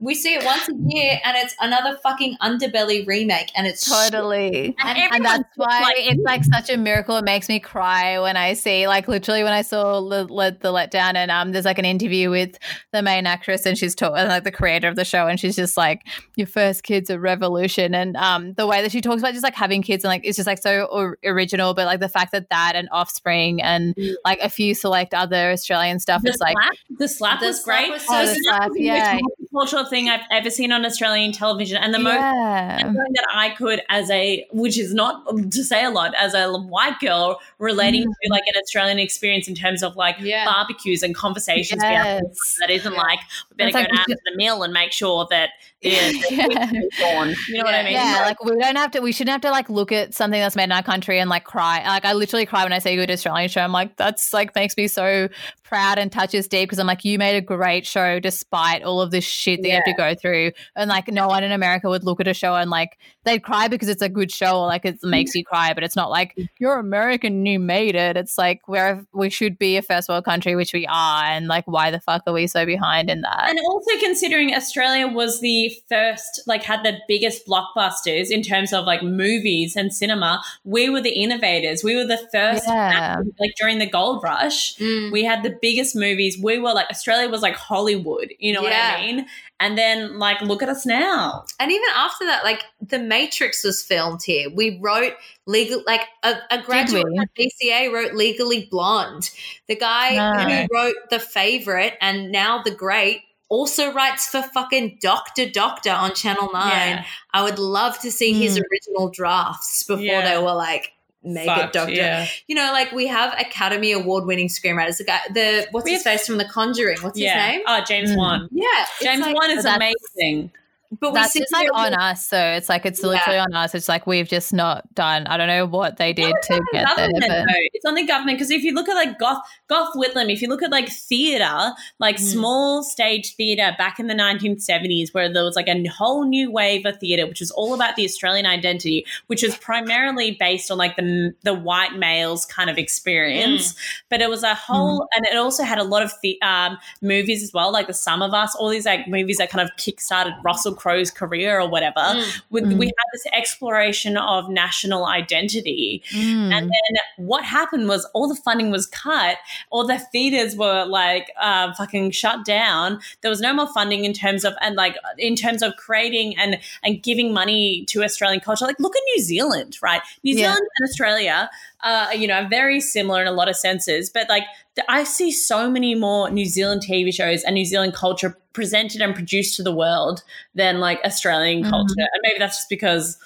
We see it once a year and it's another fucking underbelly remake and it's Totally. And And, everyone that's why like- it's like such a miracle. It makes me cry when I see, like, literally when I saw the, the, the letdown, and um, there's like an interview with the main actress, and she's talking like the creator of the show, and she's just like, "Your first kid's a revolution," and um, the way that she talks about just like having kids and like it's just like so or- original, but like the fact that that and Offspring and Mm. like a few select other Australian stuff, The it's like the slap The was slap great. was Oh, the slap, yeah. Most multicultural thing I've ever seen on Australian television, and the most yeah. something that I could, as a which is not to say a lot, as a white girl relating Mm. to like an Australian experience in terms of like Yeah. barbecues and conversations. Yes. that isn't Yeah. like we better It's go like- down to the mill and make sure that the, Yeah. gone. You know what I mean? Yeah, like we don't have to. We shouldn't have to like look at something that's made in our country and like cry. Like I literally cry when I see a good Australian show. I'm like, that's like makes me so proud and touches deep because I'm like, you made a great show despite all of this shit that you have to go through. And like, no one in America would look at a show and like they'd cry because it's a good show or like it makes you cry, but it's not like mm. you're American and you made it. It's like where we should be a first world country, which we are, and like why the fuck are we so behind in that? And also considering Australia was the first, like had the biggest blockbusters in terms of like movies and cinema, we were the innovators. We were the first, Yeah. like during the gold rush, Mm. we had the biggest movies. We were like, Australia was like Hollywood, you know Yeah. what I mean? And then like, look at us now. And even after that, like The Matrix was filmed here. We wrote legal, like a, a graduate at VCA wrote Legally Blonde. The guy No. who wrote The Favorite and now The Great also writes for fucking Doctor Doctor on Channel Nine. Yeah. I would love to see his Mm. original drafts before Yeah. they were like. Make Fucked, it Doctor. yeah. You know, like we have Academy Award winning screenwriters. The guy, the what's We his have- face from The Conjuring? What's yeah. his name? Oh, James Mm. Wan. Yeah, James like- Wan is amazing. But That's just like on us. So it's like it's Yeah. literally on us. It's like we've just not done. I don't know what they did to get there. But. It's on the government because if you look at like Gough, Gough Whitlam, if you look at like theatre, like Mm. small stage theatre back in the 1970s, where there was like a whole new wave of theatre, which was all about the Australian identity, which was primarily based on like the the white males kind of experience, but it was a whole, and it also had a lot of the, um, movies as well, like The Sum of Us, all these like movies that kind of kickstarted Russell Crowe's career or whatever. Mm. With, Mm. We had this exploration of national identity. Mm. And then what happened was all the funding was cut, all the theaters were like uh, fucking shut down. There was no more funding in terms of and like in terms of creating and and giving money to Australian culture. Like look at New Zealand, right? New Yeah. Zealand and Australia, uh, you know, very similar in a lot of senses, but like th- I see so many more New Zealand TV shows and New Zealand culture presented and produced to the world than like Australian Mhm. culture, and maybe that's just because.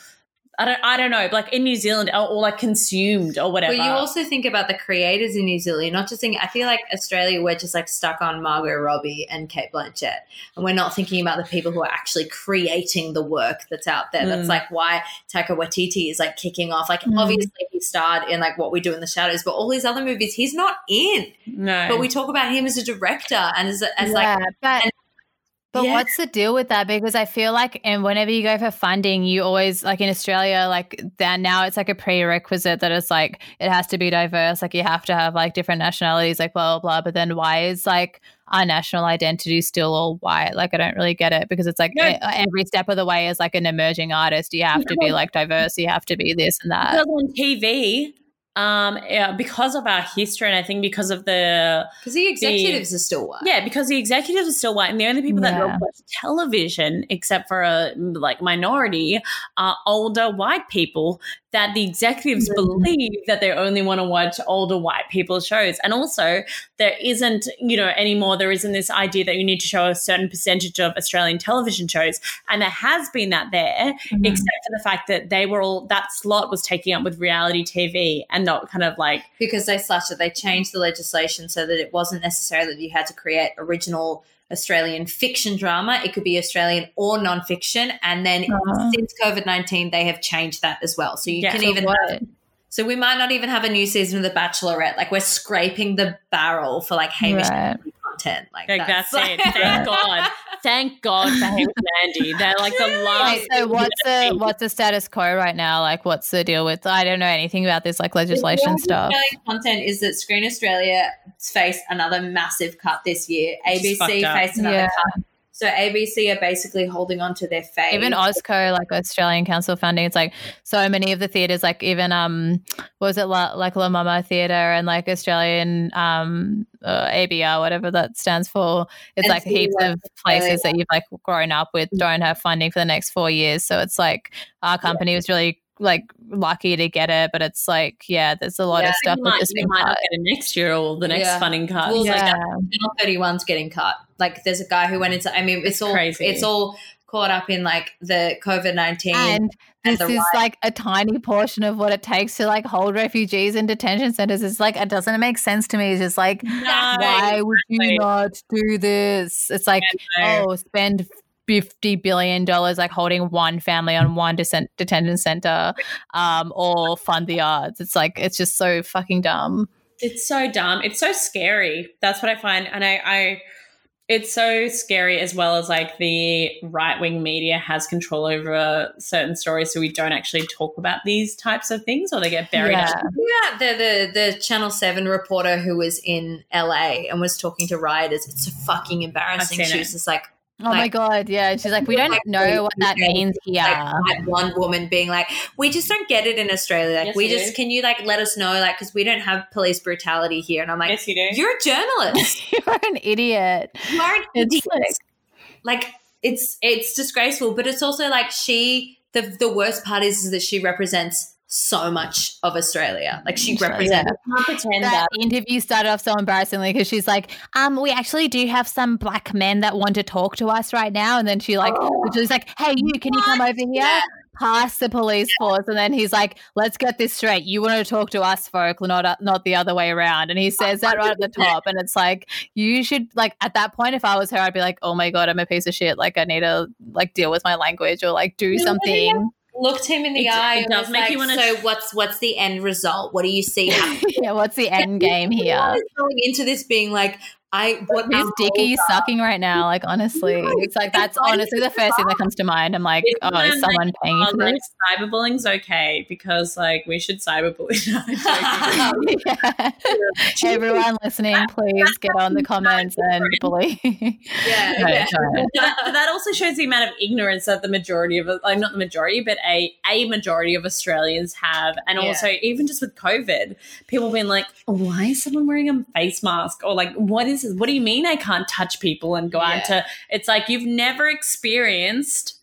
I don't, I don't know, like in New Zealand or, or like consumed or whatever. But you also think about the creators in New Zealand. You're not just thinking. I feel like Australia, we're just like stuck on Margot Robbie and Cate Blanchett, and we're not thinking about the people who are actually creating the work that's out there. That's Mm. like why Taika Waititi is like kicking off. Like Mm. obviously he starred in like What We Do in the Shadows, but all these other movies he's not in. no. But we talk about him as a director and as, as yeah, like but But Yeah. what's the deal with that? Because I feel like, and whenever you go for funding, you always like in Australia, like that now it's like a prerequisite that it's like it has to be diverse. Like you have to have like different nationalities, like blah blah blah. But then why is like our national identity still all white? Like I don't really get it because it's like No. every step of the way is like an emerging artist. You have to be like diverse. You have to be this and that. because on TV, um, yeah, because of our history, and I think because of the Because the executives are still white. yeah, because the executives are still white, and the only people that Yeah. watch television, except for a like minority, are older white people. That the executives Mhm. believe that they only want to watch older white people shows, and also there isn't, you know, anymore. There isn't this idea that you need to show a certain percentage of Australian television shows, and there has been that there, Mhm. except for the fact that they were all that slot was taking up with reality TV and not kind of like because they slashed it. They changed the legislation so that it wasn't necessarily that you had to create original Australian fiction drama. It could be Australian or non-fiction. And then Uh-huh. since COVID nineteen, they have changed that as well. So you Yeah. can So even What? have, so we might not even have a new season of The Bachelorette. Like we're scraping the barrel for like Hamish Right. And Andy content. Like, Like that's, like- it. Thank God. Thank God for Hamish and Andy. They're like the last. Wait, so what's the what's the status quo right now? Like, what's the deal with? I don't know anything about this like legislation The stuff. Content is that Screen Australia faced another massive cut this year. Which ABC fucked up. faced another Yeah. cut. So ABC are basically holding on to their fame. Even OzCo, like Australian Council funding, it's like so many of the theaters, like even um, what was it La, like La Mama Theatre and like Australian um uh, ABR, whatever that stands for. It's And like heaps of places that you've like grown up with don't have funding for the next four years. So it's like our company was really like lucky to get it, but it's like yeah, there's a lot Yeah. of stuff might, just you been might not cut. get it next year or the next Yeah. funding cut. Well, Like, yeah. Channel 31's getting cut. Like there's a guy who went into I mean it's, It's all crazy. it's all caught up in like the COVID nineteen and and this is right- like a tiny portion of what it takes to like hold refugees in detention centers. It's like it doesn't make sense to me. It's just like no, why would you not do this? It's like no. oh, spend fifty billion dollars like holding one family on one detention center, um, or fund the arts. It's like it's just so fucking dumb. It's so dumb. It's so scary. That's what I find. And I, I it's so scary as well as like the right wing media has control over certain stories, so we don't actually talk about these types of things or they get buried. Yeah. Yeah, the, the the Channel Seven reporter who was in LA and was talking to rioters. It's fucking embarrassing. I've seen She it. was just like, Oh my god, yeah. She's like, we don't Like, know what that means here. like one woman being like, "We just don't get it in Australia. Like, Yes, we just do. can you like let us know, like, because we don't have police brutality here." And I'm like, yes, you do. "You're a journalist. You're an idiot. you are an It's idiot." like- like it's it's disgraceful but it's also like she the the worst part is, is that she represents so much of australia like she Yeah. represents can't pretend that that. interview started off so embarrassingly because she's like, um, we actually do have some black men that want to talk to us right now. And then she like, she's like, hey, you, can you come over here? Yeah. Past the police force, and then he's like, "Let's get this straight. You want to talk to us, folk, not not the other way around." And he says that right at the top, and it's like, you should like at that point, if I was her, I'd be like, "Oh my god, I'm a piece of shit. Like, I need to like deal with my language or like do Yeah, something." Looked him in the It- eye it and does was make like, you wanna- so what's what's the end result what do you see yeah, what's the end game here? Going into this being like i what Whose dick are you whole- sucking right now? Like honestly, No, it's like that's honestly the first thing that comes to mind. I'm like, It's oh, is someone paying you Oh, for like cyberbullying's okay because like we should cyberbully. No, I'm yeah. Everyone listening, please get on the comments and bully. yeah, No, yeah. that, that also shows the amount of ignorance that the majority of like not the majority but a a majority of australians have and Yeah. also even just with covid people being like why is someone wearing a face mask or like what is this what do you mean i can't touch people and go Yeah. out to it's like you've never experienced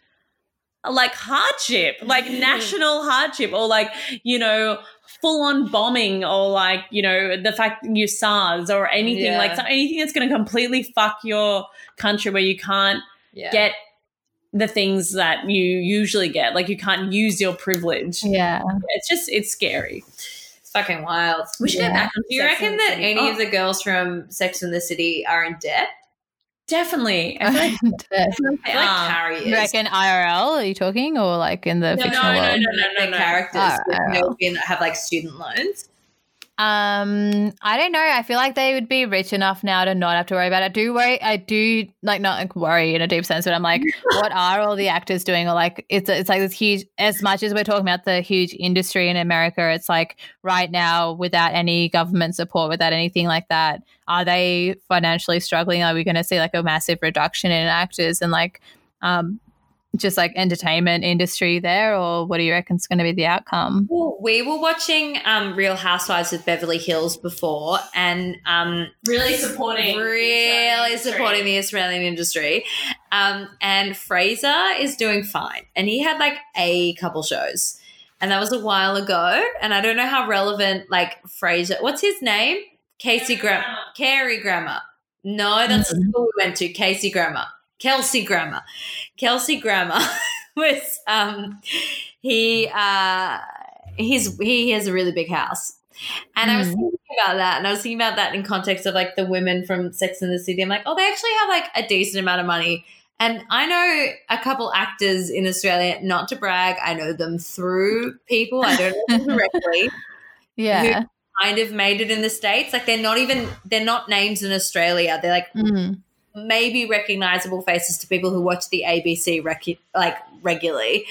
like hardship like Mm. national hardship or like you know full on bombing or like you know the fact you SARS or anything Yeah. like so anything that's going to completely fuck your country where you can't yeah. get the things that you usually get. Like you can't use your privilege. yeah. It's just it's scary. It's fucking wild We should Yeah. get back on do you Sex reckon that City. any Oh, of the girls from sex and the city are in debt definitely? I feel like Do i feel like carrie is you reckon IRL? Are you talking or like in the No, fictional no, no, world? no, no, Their no. characters Oh, with oh. no- have like student loans Um, I don't know. I feel like they would be rich enough now to not have to worry about it. I do worry. I do like not like worry in a deep sense, but I'm like, what are all the actors doing? Or like, it's it's like this huge. As much as we're talking about the huge industry in America, it's like right now without any government support, without anything like that, are they financially struggling? Are we going to see like a massive reduction in actors and like, um, just like entertainment industry there, or what do you reckon is going to be the outcome? Well, we were watching um, Real Housewives of Beverly Hills before, and um, really supporting, really supporting the Australian industry. Um, and Frasier is doing fine, and he had like a couple shows, and that was a while ago. And I don't know how relevant like Frasier. What's his name? Casey Grammer. Carey Grammar. No, that's mm-hmm. the school we went to. Casey Grammer. Kelsey Grammer. Kelsey Grammer was um he uh he's he has a really big house. And mm. I was hmm. thinking about that, and I was thinking about that in context of like the women from Sex and the City. I'm like, oh, they actually have like a decent amount of money. And I know a couple actors in Australia, not to brag, I know them through people. I don't know them directly. yeah. kind of made it in the States. Like they're not even, they're not names in Australia. They're like mm maybe recognizable faces to people who watch the ABC rec- like regularly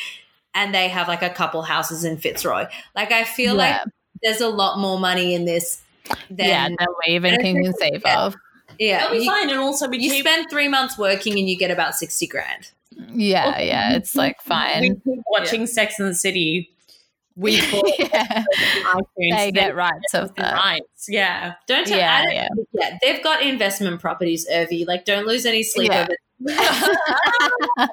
and they have like a couple houses in Fitzroy. Like I feel yeah. like there's a lot more money in this than yeah, than we even can conceive of. Yeah, that'll be you, fine. And also, you keep- spend three months working and you get about sixty grand. Yeah, yeah, it's like fine. watching yeah. Sex in the City we yeah. they get rights of that. Rights, yeah. Don't tell, yeah, yeah. yeah. They've got investment properties, Urvi. Like, don't lose any sleep yeah. over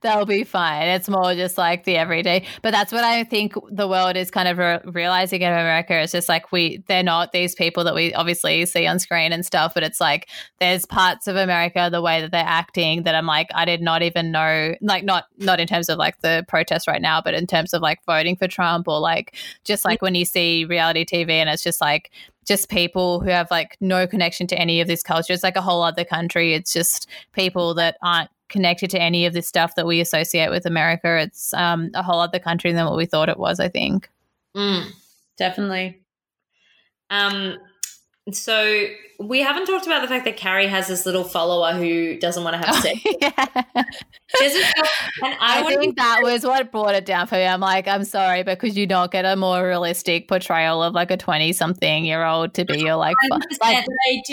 They'll be fine. It's more just like the everyday. But that's what I think the world is kind of re- realizing in America. It's just like we, they're not these people that we obviously see on screen and stuff, but it's like there's parts of America, the way that they're acting that I'm like, I did not even know, like, not, not in terms of like the protest right now, but in terms of like voting for Trump or like just like mm-hmm. when you see reality TV and it's just like, just people who have like no connection to any of this culture. It's like a whole other country. It's just people that aren't connected to any of this stuff that we associate with America. It's um, a whole other country than what we thought it was, I think. Mm, definitely. Um, so we haven't talked about the fact that Carrie has this little follower who doesn't want to have oh, sex. Oh, yeah. and I, I think that was what brought it down for me. I'm like, I'm sorry, but could you not get a more realistic portrayal of like a 20 something year old to be your like, like I,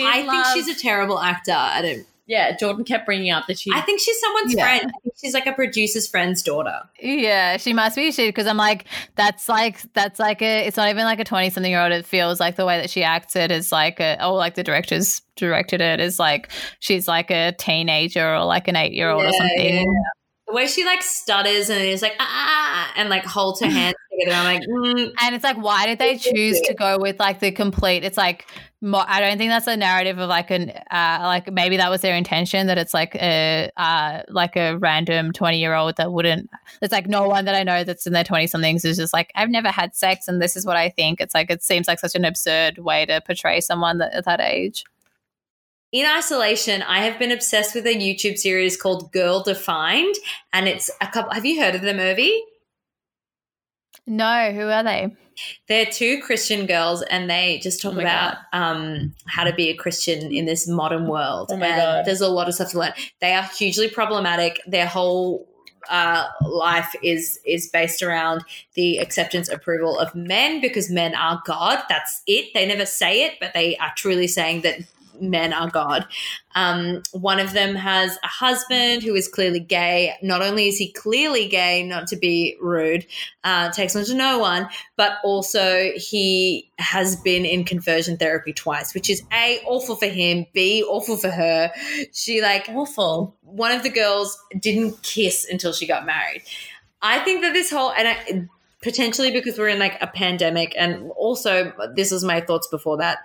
I think she's a terrible actor. I don't yeah, Jordan kept bringing up that she. I think she's someone's yeah. friend. she's like a producer's friend's daughter. Yeah, she must be. She because I'm like that's like that's like a. It's not even like a twenty something year old. It feels like the way that she acts it is like a. Oh, like the directors directed it is like she's like a teenager or like an eight year old or something. Yeah. The way she like stutters and is like ah, ah, ah and like holds her hands together. I'm like, mm. and it's like, why did they choose to go with like the complete? It's like I don't think that's a narrative of like an uh, like maybe that was their intention that it's like a uh, like a random twenty year old that wouldn't. It's like no one that I know that's in their twenty somethings is just like I've never had sex and this is what I think. It's like it seems like such an absurd way to portray someone that, at that age. In isolation, I have been obsessed with a YouTube series called Girl Defined, and it's a couple. Have you heard of the movie? No, who are they? They're two Christian girls, and they just talk oh about um, how to be a Christian in this modern world. Oh and God. there's a lot of stuff to learn. They are hugely problematic. Their whole uh, life is is based around the acceptance approval of men because men are God. That's it. They never say it, but they are truly saying that men are God. Um, one of them has a husband who is clearly gay. Not only is he clearly gay, not to be rude, uh, takes one to no one, but also he has been in conversion therapy twice, which is A, awful for him, B, awful for her. She like awful. One of the girls didn't kiss until she got married. I think that this whole and I, potentially because we're in like a pandemic and also this was my thoughts before that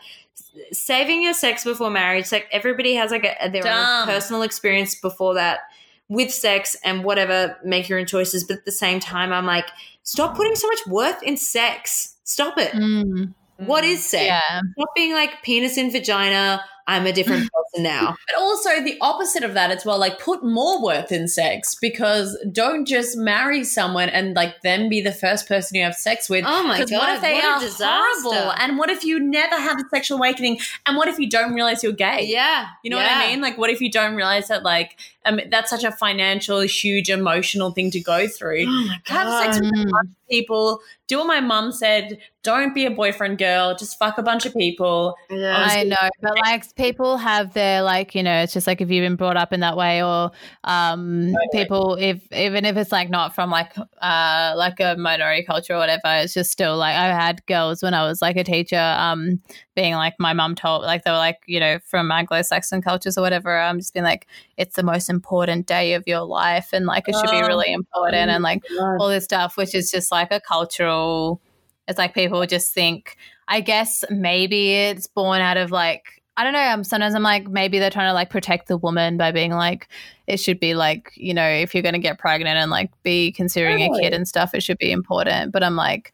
saving your sex before marriage like everybody has like a, their Dumb. own personal experience before that with sex and whatever make your own choices but at the same time i'm like stop putting so much worth in sex stop it mm. what is sex yeah. stop being like penis in vagina I'm a different person now. But also the opposite of that as well, like put more worth in sex because don't just marry someone and like then be the first person you have sex with. Oh my god, what if they what are horrible? And what if you never have a sexual awakening? And what if you don't realize you're gay? yeah, You know what I mean? Like, what if you don't realize that, like, um, that's such a financial, huge, emotional thing to go through? Oh my Have sex with a bunch of people. Do what my mum said. Don't be a boyfriend girl. Just fuck a bunch of people. Yeah. I know, but like people have their like you know, it's just like if you've been brought up in that way, or um, people if even if it's like not from like uh like a minority culture or whatever, it's just still like I had girls when I was like a teacher, um, being like my mum told like they were like you know from Anglo-Saxon cultures or whatever. I'm just being like it's the most important day of your life, and like it should be Oh, really important, and like all this stuff, which is just like a cultural. It's like people just think. I guess maybe it's born out of like I don't know. I'm sometimes I'm like maybe they're trying to like protect the woman by being like it should be like you know if you're going to get pregnant and like be considering a kid and stuff, it should be important. But I'm like,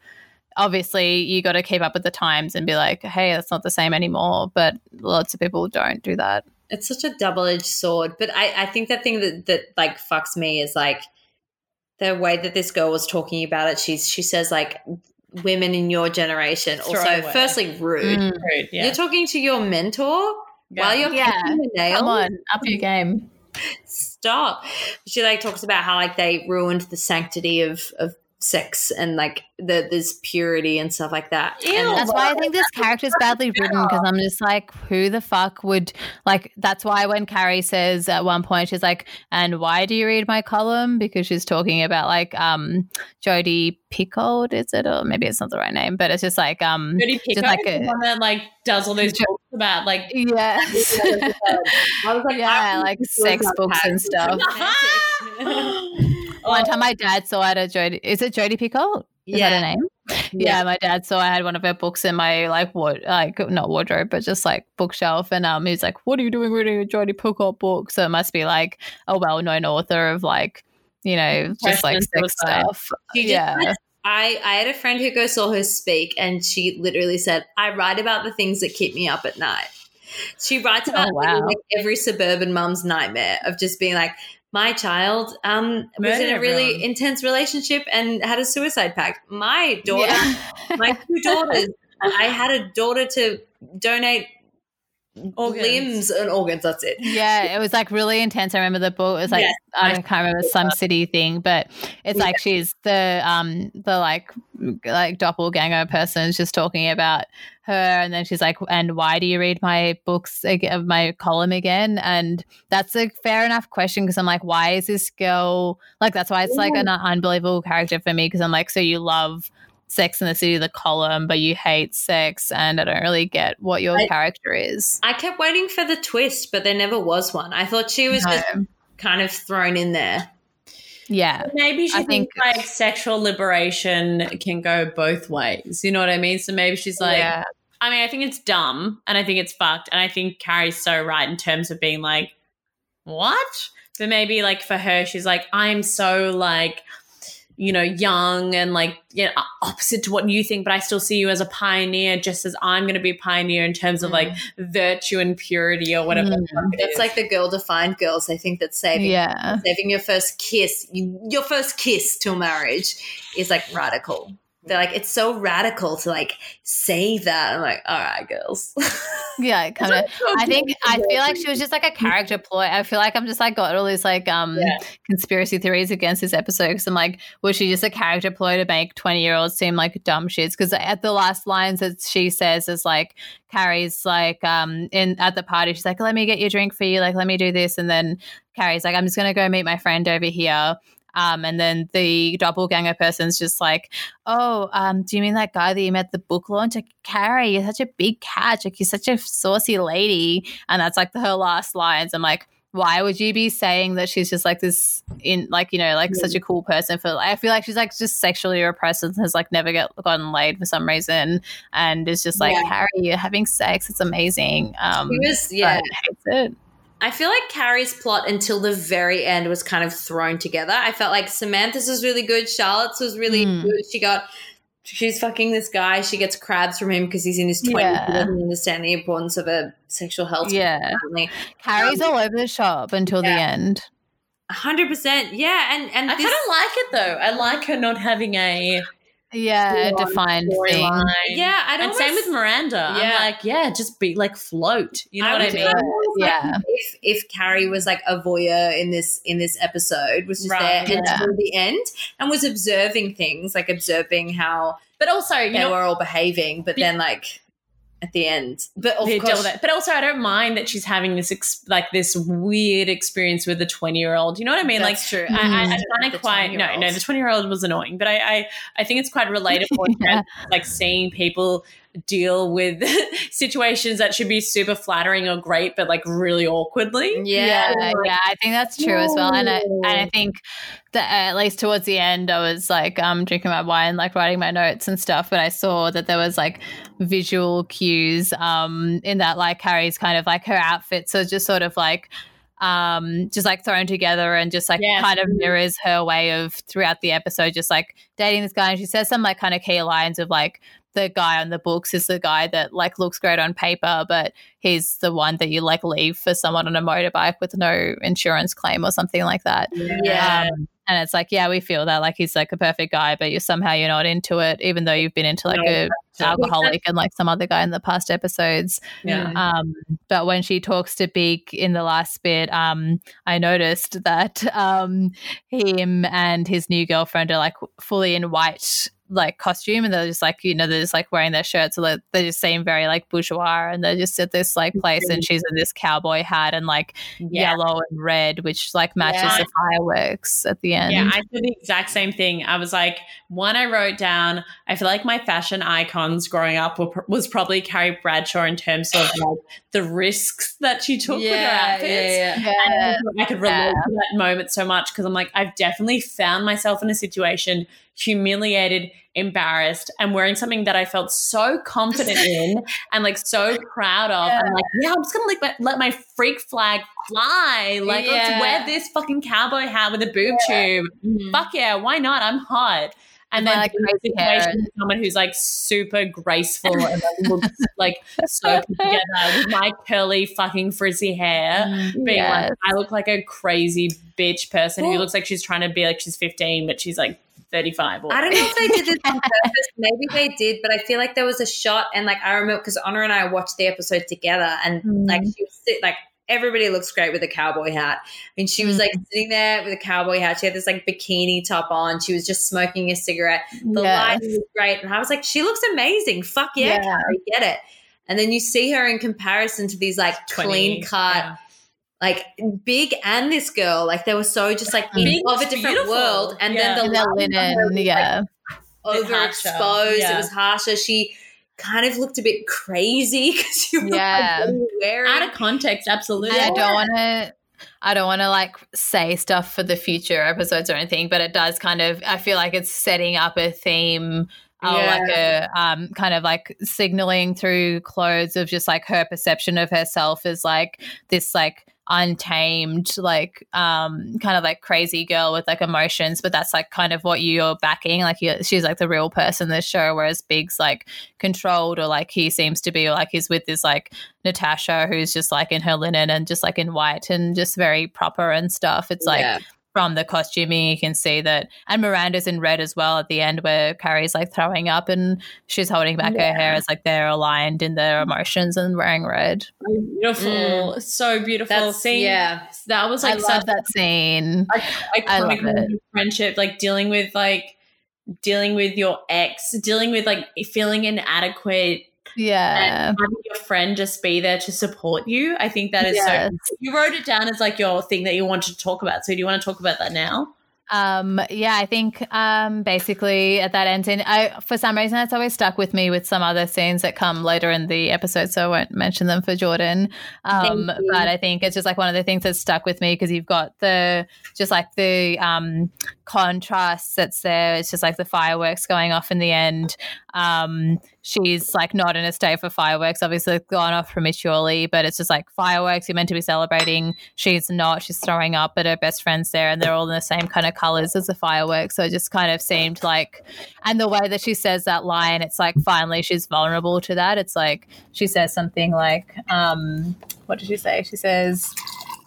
obviously you got to keep up with the times and be like, hey, that's not the same anymore. But lots of people don't do that. it's such a double-edged sword but i i think the thing that that like fucks me is like the way that this girl was talking about it she's she says like women in your generation also Throwaway. firstly rude Mm. Rude, yeah. you're talking to your mentor while you're Yeah. painting the nail Come on, up your game. stop she like talks about how like they ruined the sanctity of of sex and like the there's purity and stuff like that Ew. And That's why I think this character is badly written because I'm just like, who the fuck would like? That's why when Carrie says at one point, she's like, "And why do you read my column?" Because she's talking about like um Jodi Picoult, is it? Or maybe it's not the right name, but it's just like um Jodi Picoult, like the a- one that like does all those Jo- books about like yeah, I was like, yeah, I like sex books and romantic. One time, my dad saw I had a Jodi. Is it Jodi Picoult? Is that her Yeah. name? Yeah. my dad saw I had one of her books in my like what like not wardrobe, but just like bookshelf, and um, he's like, "What are you doing reading a Jodi Picoult book?" So it must be like a well-known author of like, you know, just like sex stuff. Just yeah, I, I had a friend who go saw her speak and she literally said, I write about the things that keep me up at night. She writes about Oh, wow. like every suburban mum's nightmare of just being like, my child um, was in a really everyone. intense relationship and had a suicide pact. My daughter, Yeah. my two daughters, I had a daughter to donate Organs. limbs and organs. That's it. Yeah, it was like really intense. I remember the book. It was like Yes, I can't remember some city thing, but it's like she's the um the like like doppelganger person is just talking about her, and then she's like, "And why do you read my books again, my column again?" And that's a fair enough question because I'm like, why is this girl like? That's why it's like an unbelievable character for me because I'm like, so you love. Sex in the City, the column, but you hate sex, and I don't really get what your I- character is. I kept waiting for the twist, but there never was one. I thought she was No. just kind of thrown in there. Yeah, Maybe she I thinks think- like sexual liberation can go both ways. You know what I mean? So maybe she's like, yeah. I mean, I think it's dumb and I think it's fucked. And I think Carrie's so right in terms of being like, what? But maybe like for her, she's like, I'm so like, you know, young and like, you know, opposite to what you think, but I still see you as a pioneer, just as I'm going to be a pioneer in terms of like virtue and purity or whatever. the Mm. it That's like the girl defined girls. I think that saving Yeah. saving your first kiss, you, your first kiss till marriage, is like radical. They're like it's so radical to like say that. I'm like, all right, girls. Yeah, kind of. I think I feel like she was just like a character ploy. I feel like I'm just like got all these like um Yeah. conspiracy theories against this episode because I'm like, was she just a character ploy to make 20 year olds seem like dumb shits? Because at the last lines that she says is like Carrie's like um in at the party, she's like, let me get you a drink for you, like let me do this, and then Carrie's like, I'm just gonna go meet my friend over here. Um, and then the doppelganger person's just like, oh, um, do you mean that guy that you met at the book launch? Like, Carrie, you're such a big catch. Like, you're such a saucy lady. And that's like her last lines. I'm like, why would you be saying that she's just like this in like you know like such a cool person for I feel like she's like just sexually repressed and has like never get gotten laid for some reason and is just like Yeah. Carrie you're having sex it's amazing um He was, yeah. hates it I feel like Carrie's plot until the very end was kind of thrown together. I felt like Samantha's was really good, Charlotte's was really Mm. good. She got she's fucking this guy. She gets crabs from him because he's in his 20s. Yeah. He doesn't understand the importance of a sexual health. Yeah. apparently. Carrie's all over the shop until the end. A hundred percent. Yeah. And, and I this, kind of like it though. I like her not having a Yeah, full-on defined thing. storyline. yeah, I don't and same with Miranda. Yeah. I'm like, yeah, just be like float. You know I what I mean? kind of almost like Yeah. if if Carrie was like a voyeur in this in this episode, was just Right, there yeah. until the end and was observing things, like observing how But also, you they know, were all behaving, but Be- then like at the end, but of course. But also, I don't mind that she's having this ex- like this weird experience with the twenty year old. You know what I mean? that's true. like, I, I, I mm. find it quite no, no. The twenty year old was annoying, but I, I, I think it's quite relatable. Yeah. like seeing people deal with situations that should be super flattering or great, but like really awkwardly. yeah, yeah, yeah, I think that's true as well. And I, and I think that uh, at least towards the end, I was like um, drinking my wine, like writing my notes and stuff. But I saw that there was like visual cues um, in that, like Carrie's kind of like her outfits are just sort of like um just like thrown together and just like Yes. kind of mirrors her way of throughout the episode just like dating this guy and she says some like kind of key lines of like the guy on the books is the guy that like looks great on paper but he's the one that you like leave for someone on a motorbike with no insurance claim or something like that Yeah. um, and it's like yeah we feel that like he's like a perfect guy but you're somehow you're not into it even though you've been into like No, a alcoholic and like some other guy in the past episodes Yeah. um, but when she talks to Big in the last bit, um, I noticed that um, him and his new girlfriend are like fully in white like costume and they're just like you know they're just like wearing their shirts so they- they just seem very like bourgeois and they're just at this like place and she's in this cowboy hat and like Yeah. yellow and red which like matches Yeah. the fireworks at the end Yeah, I did the exact same thing. I was like, one, I wrote down, I feel like my fashion icons growing up were, was probably Carrie Bradshaw in terms of like the risks that she took with her outfits. yeah, yeah. yeah. I could relate to that moment so much because I'm like, I've definitely found myself in a situation humiliated, embarrassed, and wearing something that I felt so confident in and like so proud of. I'm like, yeah, I'm just gonna like, let, let my freak flag fly. Like, Yeah. let's wear this fucking cowboy hat with a boob tube. Mhm. Fuck yeah, why not? I'm hot. And then like, crazy hair situation with someone who's like super graceful and like, looks like so together with my curly fucking frizzy hair being Yes. like, I look like a crazy bitch person who looks like she's trying to be like she's 15, but she's like 35. Or I don't know if they did this on purpose. Maybe they did, but I feel like there was a shot, and like I remember because Honor and I watched the episode together, and Mm. like she was sit, like everybody looks great with a cowboy hat, and she was like sitting there with a cowboy hat. She had this like bikini top on. She was just smoking a cigarette. The Yes. lighting was great, and I was like, she looks amazing. Fuck yeah, Yeah. Carrie, get it. And then you see her in comparison to these like 20, clean cut, yeah. Like big and this girl, like they were so just like in, of a different beautiful. world. And Yeah. then the And their lighting on her linen was, like, yeah overexposed. yeah. It was harsher. She kind of looked a bit crazy because you were Yeah. like, what are you wearing? Out of context, absolutely. I don't want to. I don't want to like say stuff for the future episodes or anything, but it does kind of. I feel like it's setting up a theme, or Yeah. like a um, kind of like signaling through clothes of just like her perception of herself as like this like untamed like um kind of like crazy girl with like emotions but that's like kind of what you're backing like she's like the real person in this show whereas big's like controlled or like he seems to be or like he's with this like natasha who's just like in her linen and just like in white and just very proper and stuff it's like Yeah. From the costuming you can see that and miranda's in red as well at the end where carrie's like throwing up and she's holding back her hair as like they're aligned in their emotions and wearing red Beautiful. Mm. So beautiful. That's Seeing yeah. that was i like love that scene iconic I love it. friendship, like dealing with like dealing with your ex, dealing with like feeling inadequate yeah and having your friend just be there to support you. I think that is Yes. so you wrote it down as like your thing that you wanted to talk about. So do you want to talk about that now? Um, yeah, I think um, basically at that end, scene, I for some reason that's always stuck with me with some other scenes that come later in the episode, so I won't mention them for Jordan. Um, but I think it's just like one of the things that's stuck with me because you've got the just like the um, contrast that's there. It's just like the fireworks going off in the end. Um, she's like not in a state for fireworks. Obviously, gone off prematurely, but it's just like fireworks. You're meant to be celebrating. She's not. She's throwing up, but her best friend's there, and they're all in the same kind of colors as the fireworks. So it just kind of seemed like, and the way that she says that line, it's like finally she's vulnerable to that. It's like she says something like, um, what did she say? She says,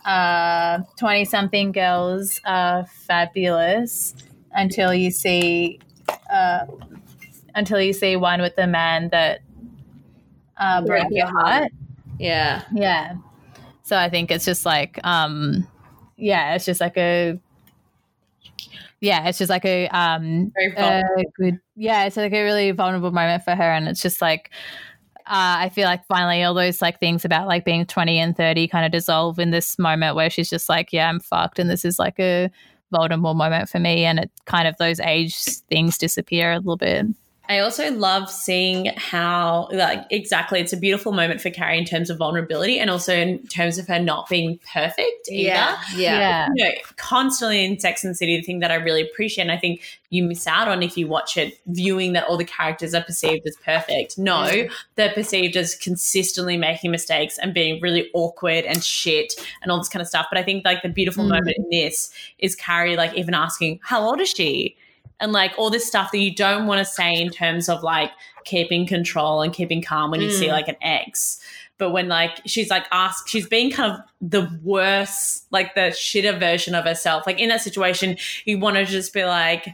uh, 20 something girls are fabulous until you see uh, until you see one with the man that uh, broke your heart. Yeah. Yeah. So I think it's just like, um, yeah, it's just like a, yeah, it's just like a, um, Very a good, yeah, it's like a really vulnerable moment for her. And it's just like, uh, I feel like finally all those like things about like being 20 and 30 kind of dissolve in this moment where she's just like, yeah, I'm fucked. And this is like a vulnerable moment for me. And it kind of those age things disappear a little bit. I also love seeing how, like, exactly, it's a beautiful moment for Carrie in terms of vulnerability and also in terms of her not being perfect either. Yeah. Yeah. You know, constantly in Sex and City, the thing that I really appreciate, and I think you miss out on if you watch it, viewing that all the characters are perceived as perfect. No, they're perceived as consistently making mistakes and being really awkward and shit and all this kind of stuff. But I think like the beautiful Mm. moment in this is Carrie like even asking, How old is she? And like all this stuff that you don't want to say in terms of like keeping control and keeping calm when you see Mm. like an ex. But when like she's like asked, she's being kind of the worst, like the shitter version of herself. Like in that situation, you want to just be like,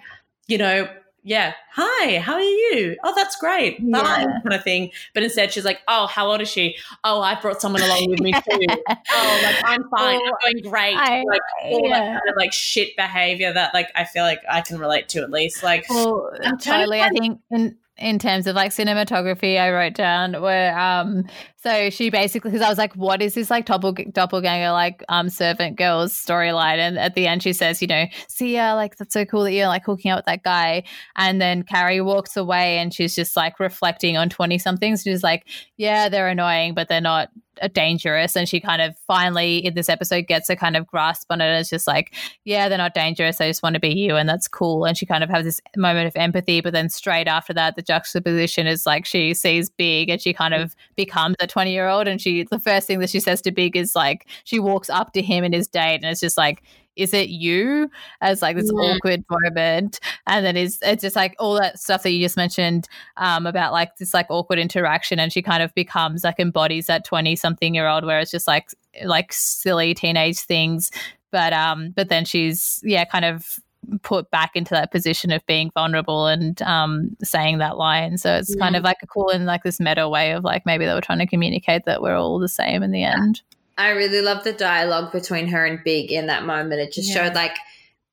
you know, yeah, hi, how are you? Oh, that's great. Bye, Yeah. kind of thing. But instead, she's like, oh, how old is she? Oh, I brought someone along with me too. oh, like I'm fine. Well, I'm doing great. I- like all that kind of like shit behavior that like I feel like I can relate to at least. Like, Well, totally. I think in in terms of like cinematography, I wrote down where um so she basically because I was like, what is this like doppel, doppelganger like um servant girls storyline? And at the end, she says, you know, see ya, like that's so cool that you're like hooking up with that guy. And then Carrie walks away and she's just like reflecting on twenty somethings. She's like, yeah, they're annoying, but they're not uh, dangerous. And she kind of finally in this episode gets a kind of grasp on it. It's just like, yeah, they're not dangerous. They just want to be you, and that's cool. And she kind of has this moment of empathy, but then straight after that, the juxtaposition is like she sees Big, and she kind of becomes a twenty year old. And she, the first thing that she says to Big is like, she walks up to him in his date, and it's just like. Is it you? As like this Yeah. awkward moment, and then is it's just like all that stuff that you just mentioned um, about like this like awkward interaction, and she kind of becomes like embodies that twenty something year old, where it's just like like silly teenage things but um but then she's yeah kind of put back into that position of being vulnerable and um saying that line so it's kind of like a cool and like this meta way of like maybe they were trying to communicate that we're all the same in the end I really love the dialogue between her and Big in that moment. It just Yeah. showed like,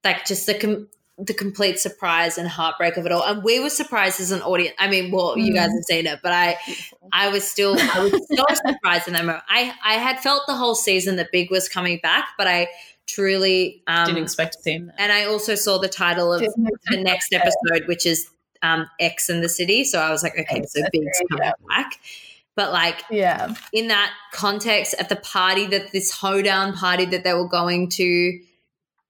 like just the com- the complete surprise and heartbreak of it all. And we were surprised as an audience. I mean, well, you guys Mhm. have seen it, but I, I was still, I was so surprised in that moment. I, I had felt the whole season that Big was coming back, but I truly, um, didn't expect to see him. There. and I also saw the title of the next episode, which is um, X in the City. So I was like, okay, so Big's coming back. But like yeah in that context, at the party that this hoedown party that they were going to,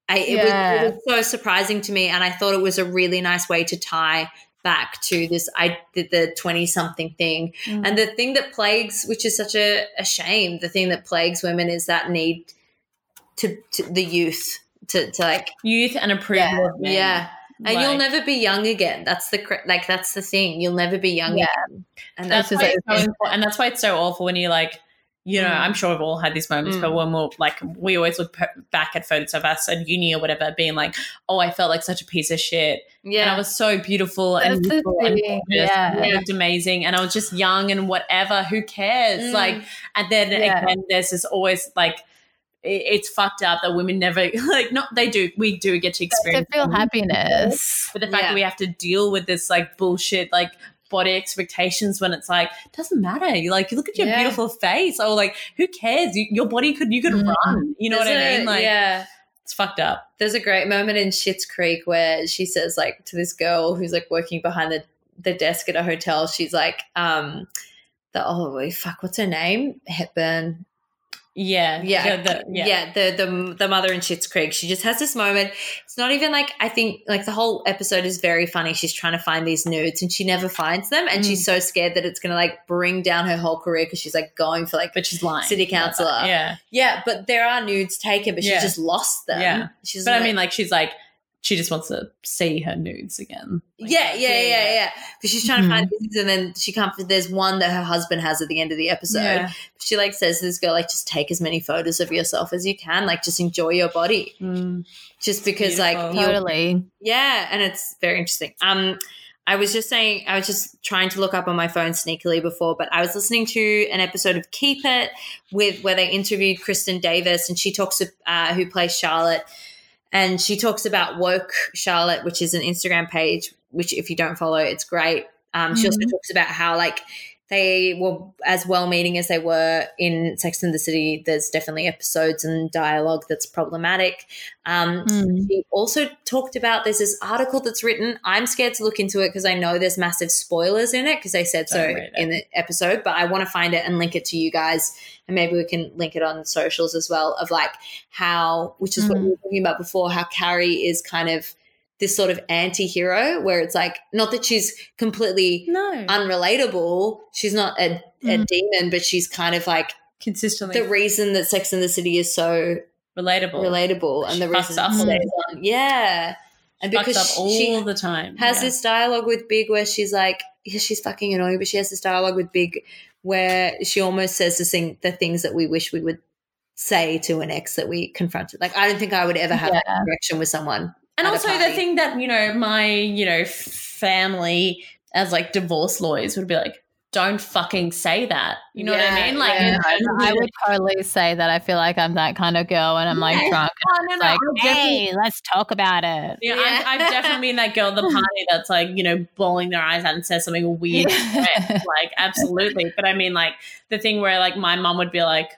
I, it, Yeah. was, it was so surprising to me, and I thought it was a really nice way to tie back to this I did the twenty something thing. And the thing that plagues, which is such a, a shame, the thing that plagues women is that need to, to the youth to, to like Youth and approval Yeah. of men. yeah. And you'll never be young again. That's the like. That's the thing. You'll never be young Yeah. again. And That's that's, why it's so important, and that's why it's so awful when you like, you know, Mm. I'm sure we've all had these moments, Mm. but when we're like, we always look back at photos of us at uni or whatever, being like, oh, I felt like such a piece of shit, and I was so beautiful and That's beautiful and yeah. and looked amazing, and I was just young and whatever. Who cares? Mm. Like, and then Yeah. again, there's this always like. It- It's fucked up that women never like not they do we do get to to experience feel it. happiness But the fact Yeah. that we have to deal with this like bullshit, like body expectations when it's like, doesn't matter. You like, you look at your Yeah. beautiful face. Or like, who cares? You, your body could, you could Mm. run. You know what There's I a- mean? Like, yeah. it's fucked up. There's a great moment in Schitt's Creek where she says like to this girl who's like working behind the, the desk at a hotel. She's like, um, the oh fuck, what's her name? Hepburn. Yeah, Yeah, the- the- yeah, the the the mother in Schitt's Creek. She just has this moment. It's not even like I think like the whole episode is very funny. She's trying to find these nudes and she never finds them, and Mm. she's so scared that it's gonna like bring down her whole career because she's like going for like but she's lying. City councillor. Yeah, yeah, but there are nudes taken, but Yeah. she just lost them. Yeah. she's but I mean, like she's like she just wants to see her nudes again. Like, yeah, yeah, yeah, yeah, But she's trying to find Mhm. these, and then she can't. There's one that her husband has at the end of the episode. Yeah. She like says to this girl, like, just take as many photos of yourself as you can. Like, just enjoy your body. Mm. Just because, like, Beautiful. you're Totally. Yeah, and it's very interesting. Um, I was just saying, I was just trying to look up on my phone sneakily before, but I was listening to an episode of Keep It with where they interviewed Kristin Davis, and she talks uh, who plays Charlotte, and she talks about woke Charlotte, which is an Instagram page. Which, if you don't follow, it's great. Um, she also Mhm. talks about how like they were as well meaning as they were in Sex and the City. There's definitely episodes and dialogue that's problematic. Um, Mm. she also talked about there's this article that's written. I'm scared to look into it because I know there's massive spoilers in it because they said so Don't in the episode. But I want to find it and link it to you guys, and maybe we can link it on socials as well. Of like how, which is what Mhm. we were talking about before, how Carrie is kind of this sort of anti-hero where it's like not that she's completely No, unrelatable she's not a, a Mm. demon but she's kind of like consistently the reason that sex in the city is so relatable. relatable and the reason up it all stays on. Yeah. And because up all she the time. has Yeah. this dialogue with Big where she's like, yeah, she's fucking annoying, but she has this dialogue with Big where she almost says the thing, the things that we wish we would say to an ex that we confronted. Like, I don't think I would ever have that Yeah. interaction with someone. And also the thing that you know my you know family as like divorce lawyers would be like don't fucking say that you know what i mean like yeah. in terms I would totally say that I feel like I'm that kind of girl and I'm like Yeah. drunk. Oh, no, no, like, I've hey, let's talk about it. Yeah, Yeah. I've, I've definitely been that girl at the party that's like, you know, bawling their eyes out and says something weird. like, absolutely. But I mean, like, the thing where, like, my mom would be like,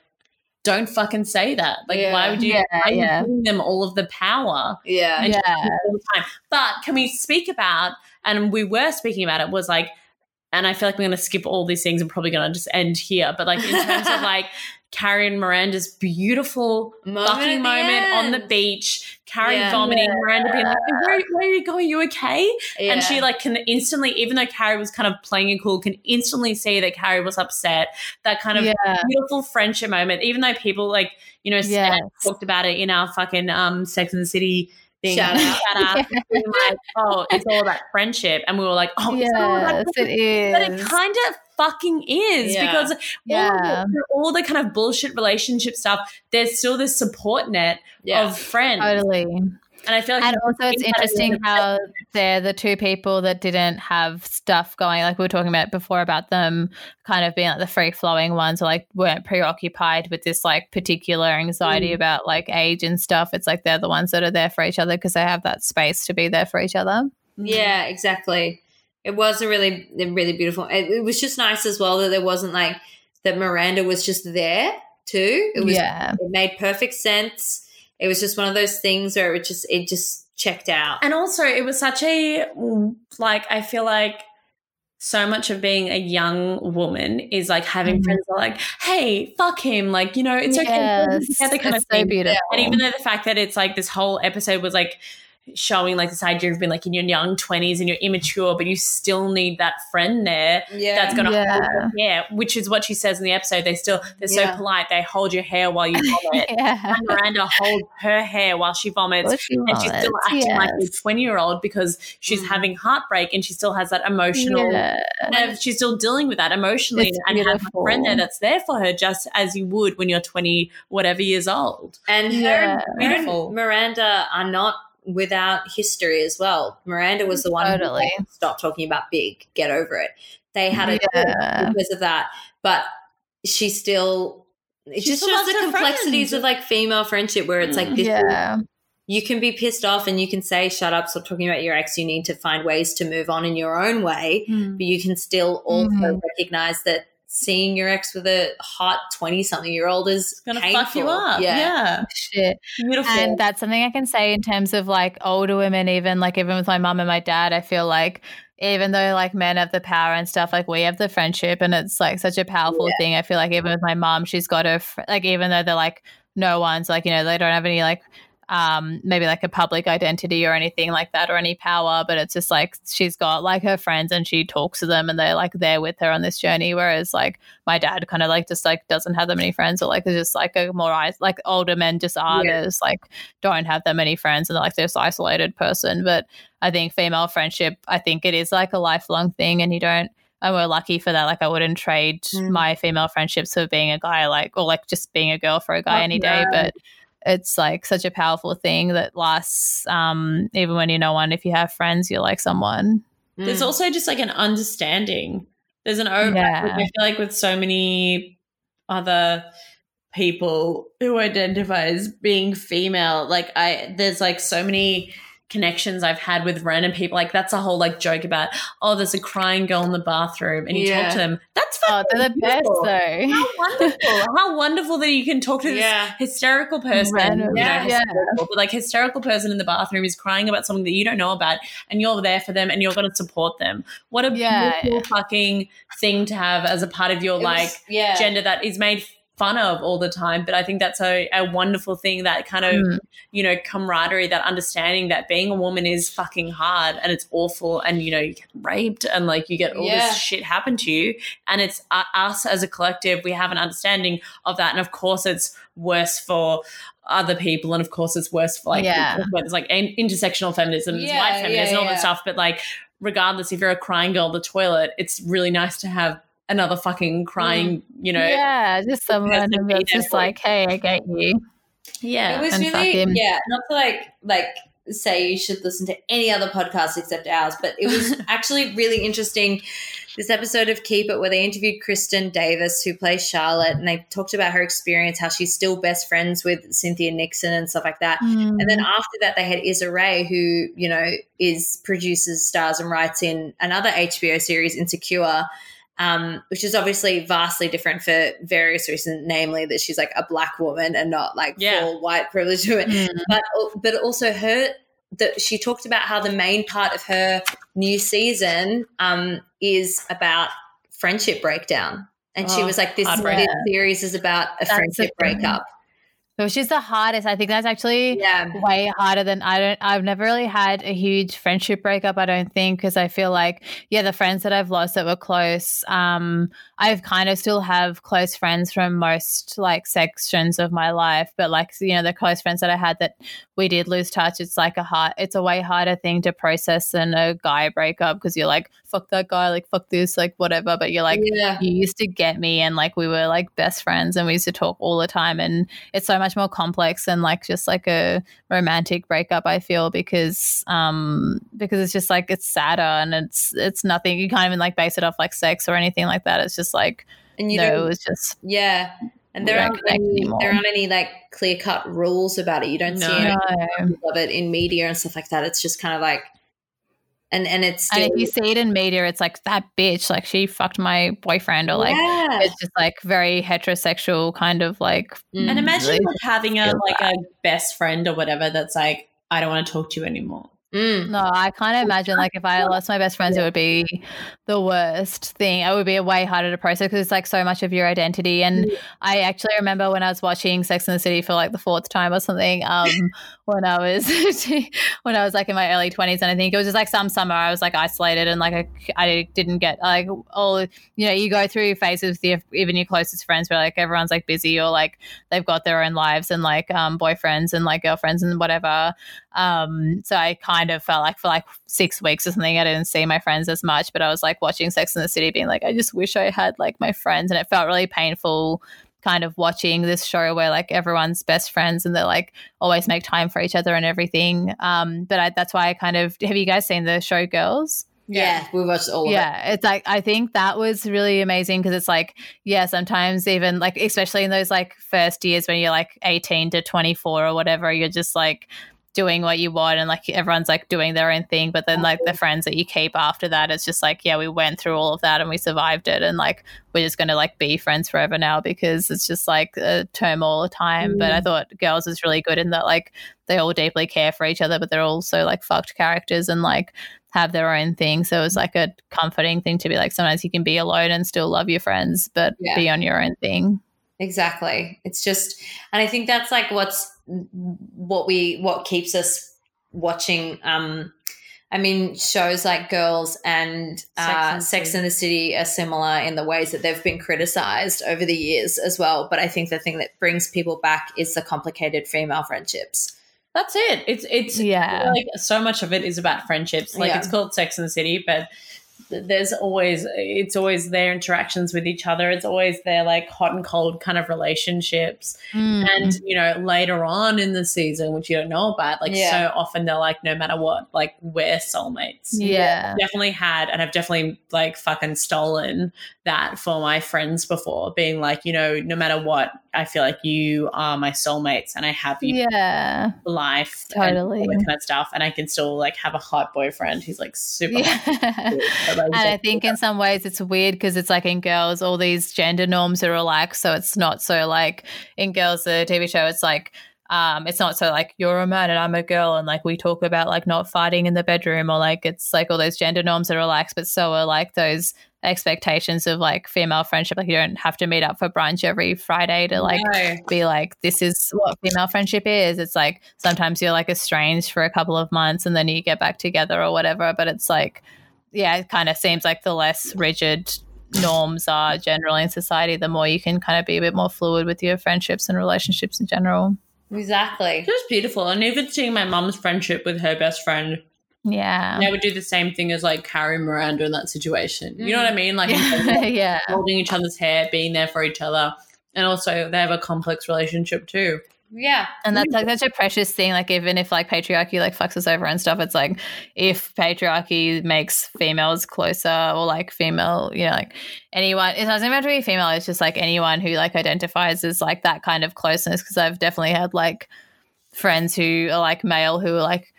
don't fucking say that. Like, Yeah. why would you, Yeah, why you yeah. giving them all of the power? Yeah. Yeah. all the time. But can we speak about, and we were speaking about it, was like, and I feel like we're going to skip all these things and probably going to just end here. But like, in terms of like, Carrie and Miranda's beautiful Moment fucking at the moment on the beach, Carrie Yeah. vomiting, Miranda being like, where, where are you going? Are you okay? Yeah. And she like can instantly, even though Carrie was kind of playing it cool, can instantly see that Carrie was upset. That kind of yeah. beautiful friendship moment, even though people like, you know, Yes. Talked about it in our fucking um Sex and the City thing. Shout out. Shout out. like, oh, it's all about friendship. And we were like, oh, it's all about Yes, friendship. it But it is. kind of fucking is Yeah. because all, Yeah. the, all the kind of bullshit relationship stuff, there's still this support net Yeah. of friends. Totally. And I feel like And also, it's think that is interesting how they're the two people that didn't have stuff going. Like we were talking about before about them kind of being like the free flowing ones, or like weren't preoccupied with this like particular anxiety Mm. about like age and stuff. It's like they're the ones that are there for each other because they have that space to be there for each other. Yeah, exactly. It was a really, really beautiful. It, it was just nice as well that there wasn't like that Miranda was just there too. It was. yeah. It made perfect sense. It was just one of those things where it just it just checked out. And also, it was such a like. I feel like so much of being a young woman is like having Mhm. friends are like, "Hey, fuck him!" Like you know, it's okay. we'll together kind it's of so thing. beautiful. And even though the fact that it's like this whole episode was like showing like this idea of being like in your young twenties and you're immature, but you still need that friend there Yeah, that's going to Yeah. hold your hair, which is what she says in the episode. They still they're so polite. They hold your hair while you vomit. yeah. and Miranda holds her hair while she vomits. What she And she's still wants, acting like a 20 year old because she's Mm. having heartbreak and she still has that emotional, Yeah. kind of- she's still dealing with that emotionally It's and have a friend there that's there for her just as you would when you're 20, whatever years old. and her, Yeah. her and Beautiful. Miranda are not without history as well. Miranda was the one Totally. who stopped talking about big. Get over it. They had a Yeah. because of that, but she still. It She just still shows the complexities friends. of like female friendship, where it's like this. Yeah. You can be pissed off and you can say, "Shut up! Stop talking about your ex." You need to find ways to move on in your own way, but you can still also Mhm. recognize that seeing your ex with a hot twenty-something-year-old is going to fuck you up. Yeah. Yeah. Shit. Beautiful. And that's something I can say in terms of like older women, even like even with my mum and my dad, I feel like even though like men have the power and stuff, like we have the friendship, and it's like such a powerful yeah. thing. I feel like even with my mom, she's got a fr- like even though they're like no one's like you know they don't have any like um, maybe like a public identity or anything like that or any power, but it's just like she's got like her friends and she talks to them and they're like there with her on this journey. Whereas like my dad kind of like just like doesn't have that many friends or like is just like a more like older men just are yeah. there's like don't have that many friends and like this isolated person. But I think female friendship, I think it is like a lifelong thing and you don't and we're lucky for that. Like I wouldn't trade mm. my female friendships for being a guy, like or like just being a girl for a guy oh, any day. But it's like such a powerful thing that lasts um, even when you know one if you have friends you're like someone there's mm. also just like an understanding there's an over yeah. i feel like with so many other people who identify as being female like i there's like so many connections I've had with random people. Like that's a whole like joke about, oh, there's a crying girl in the bathroom, and you yeah. talk to them. That's oh, they're the best though. How wonderful! How wonderful that you can talk to this yeah. hysterical person. Random. yeah, know, yeah. like hysterical person in the bathroom is crying about something that you don't know about, and you're there for them, and you're going to support them. What a beautiful fucking thing to have as a part of your it like was, yeah. gender that is made fun of all the time. But I think that's a, a wonderful thing that kind of, mm. you know, camaraderie, that understanding that being a woman is fucking hard and it's awful and, you know, you get raped and like you get all yeah. this shit happen to you. And it's uh, us as a collective, we have an understanding of that. And of course, it's worse for other people and of course it's worse for like yeah. there's like intersectional feminism yeah, white feminism yeah, and all that stuff but like regardless if you're a crying girl the toilet it's really nice to have another fucking crying, mm. you know. Yeah, just someone that's just like, hey, I get you. Yeah. It was really, yeah, not to like, like, say you should listen to any other podcast except ours, but it was actually really interesting. This episode of Keep It, where they interviewed Kristin Davis, who plays Charlotte, and they talked about her experience, how she's still best friends with Cynthia Nixon and stuff like that. Mm. And then after that, they had Issa Rae, who, you know, is produces, stars, and writes in another HBO series, Insecure um, which is obviously vastly different for various reasons, namely that she's like a black woman and not like yeah. full white privileged woman. Mm. But but also her that she talked about how the main part of her new season um, is about friendship breakdown. And oh, she was like, this, this series is about a That's friendship breakup which is the hardest. I think that's actually yeah. way harder than I don't. I've never really had a huge friendship breakup. I don't think because I feel like yeah, the friends that I've lost that were close, um, I've kind of still have close friends from most like sections of my life, but like you know the close friends that I had that we did lose touch. It's like a hard. It's a way harder thing to process than a guy breakup because you're like fuck that guy, like fuck this, like whatever. But you're like yeah. you used to get me, and like we were like best friends, and we used to talk all the time, and it's so much much more complex than like just like a romantic breakup i feel because um because it's just like it's sadder and it's it's nothing you can't even like base it off like sex or anything like that it's just like and you know it was just yeah and there aren't any, there aren't any like clear cut rules about it. You don't no. see any of it in media and stuff like that. It's just kind of like and and it's still- and if you see it in media, it's like that bitch, like she fucked my boyfriend, or like yeah. it's just like very heterosexual kind of like. Mm. And imagine really like having a like a best friend or whatever that's like, I don't want to talk to you anymore. Mm. No, I can't imagine like if I lost my best friends, it would be the worst thing. It would be a way harder to process because it's like so much of your identity. And mm. I actually remember when I was watching Sex and the City for like the fourth time or something, um, when I was when I was like in my early twenties, and I think it was just like some summer I was like isolated and like I, I didn't get like all you know you go through phases with your, even your closest friends where like everyone's like busy or like they've got their own lives and like um, boyfriends and like girlfriends and whatever. Um, so I kind of felt like for like six weeks or something, I didn't see my friends as much, but I was like watching Sex in the City, being like, I just wish I had like my friends, and it felt really painful kind of watching this show where like everyone's best friends and they're like always make time for each other and everything. Um, but I, that's why I kind of have you guys seen the show Girls? Yeah, we watched all yeah, it's like I think that was really amazing because it's like, yeah, sometimes even like especially in those like first years when you're like 18 to 24 or whatever, you're just like doing what you want and like everyone's like doing their own thing but then like the friends that you keep after that it's just like yeah we went through all of that and we survived it and like we're just going to like be friends forever now because it's just like a turmoil of time mm. but i mm. thought girls is really good in that like they all deeply care for each other but they're also like fucked characters and like have their own thing. So it was like a comforting thing to be like sometimes you can be alone and still love your friends, but Yeah. be on your own thing. Exactly. It's just, and I think that's like what's what we what keeps us watching. Um, I mean, shows like Girls and uh, Sex and Sex and the City are similar in the ways that they've been criticized over the years as well. But I think the thing that brings people back is the complicated female friendships. That's it. It's it's Yeah. like so much of it is about friendships. Like Yeah. it's called Sex and the City, but th- there's always it's always their interactions with each other. It's always their like hot and cold kind of relationships. Mm. And you know, later on in the season, which you don't know about, like Yeah. so often they're like, no matter what, like we're soulmates. yeah. Definitely had, and I've definitely like fucking stolen that for my friends before, being like, you know, no matter what, I feel like you are my soulmates, and I have you Yeah. life Totally. and all that kind of stuff and i can still like have a hot boyfriend who's like super Yeah. and I think in some ways it's weird because it's like in girls, all these gender norms are relaxed. So it's not so like in girls, the TV show, it's like, um, it's not so like you're a man and I'm a girl, and like we talk about like not fighting in the bedroom, or like it's like all those gender norms that are relaxed, but so are like those expectations of like female friendship. Like you don't have to meet up for brunch every Friday to like No. be like, this is what female friendship is. It's like sometimes you're like estranged for a couple of months and then you get back together or whatever. But it's like, yeah, it kind of seems like the less rigid norms are generally in society, the more you can kind of be a bit more fluid with your friendships and relationships in general. Exactly. it was beautiful and even seeing my mom's friendship with her best friend Yeah. they would do the same thing as like carrie miranda in that situation you know what i mean like mm. yeah. holding each other's hair being there for each other and also they have a complex relationship too Yeah. And that's like such a precious thing. Like even if like patriarchy like fucks us over and stuff, it's like if patriarchy makes females closer or like female, you know, like anyone. It doesn't have to be female. It's just like anyone who like identifies as like that kind of closeness. Because I've definitely had like friends who are like male who are like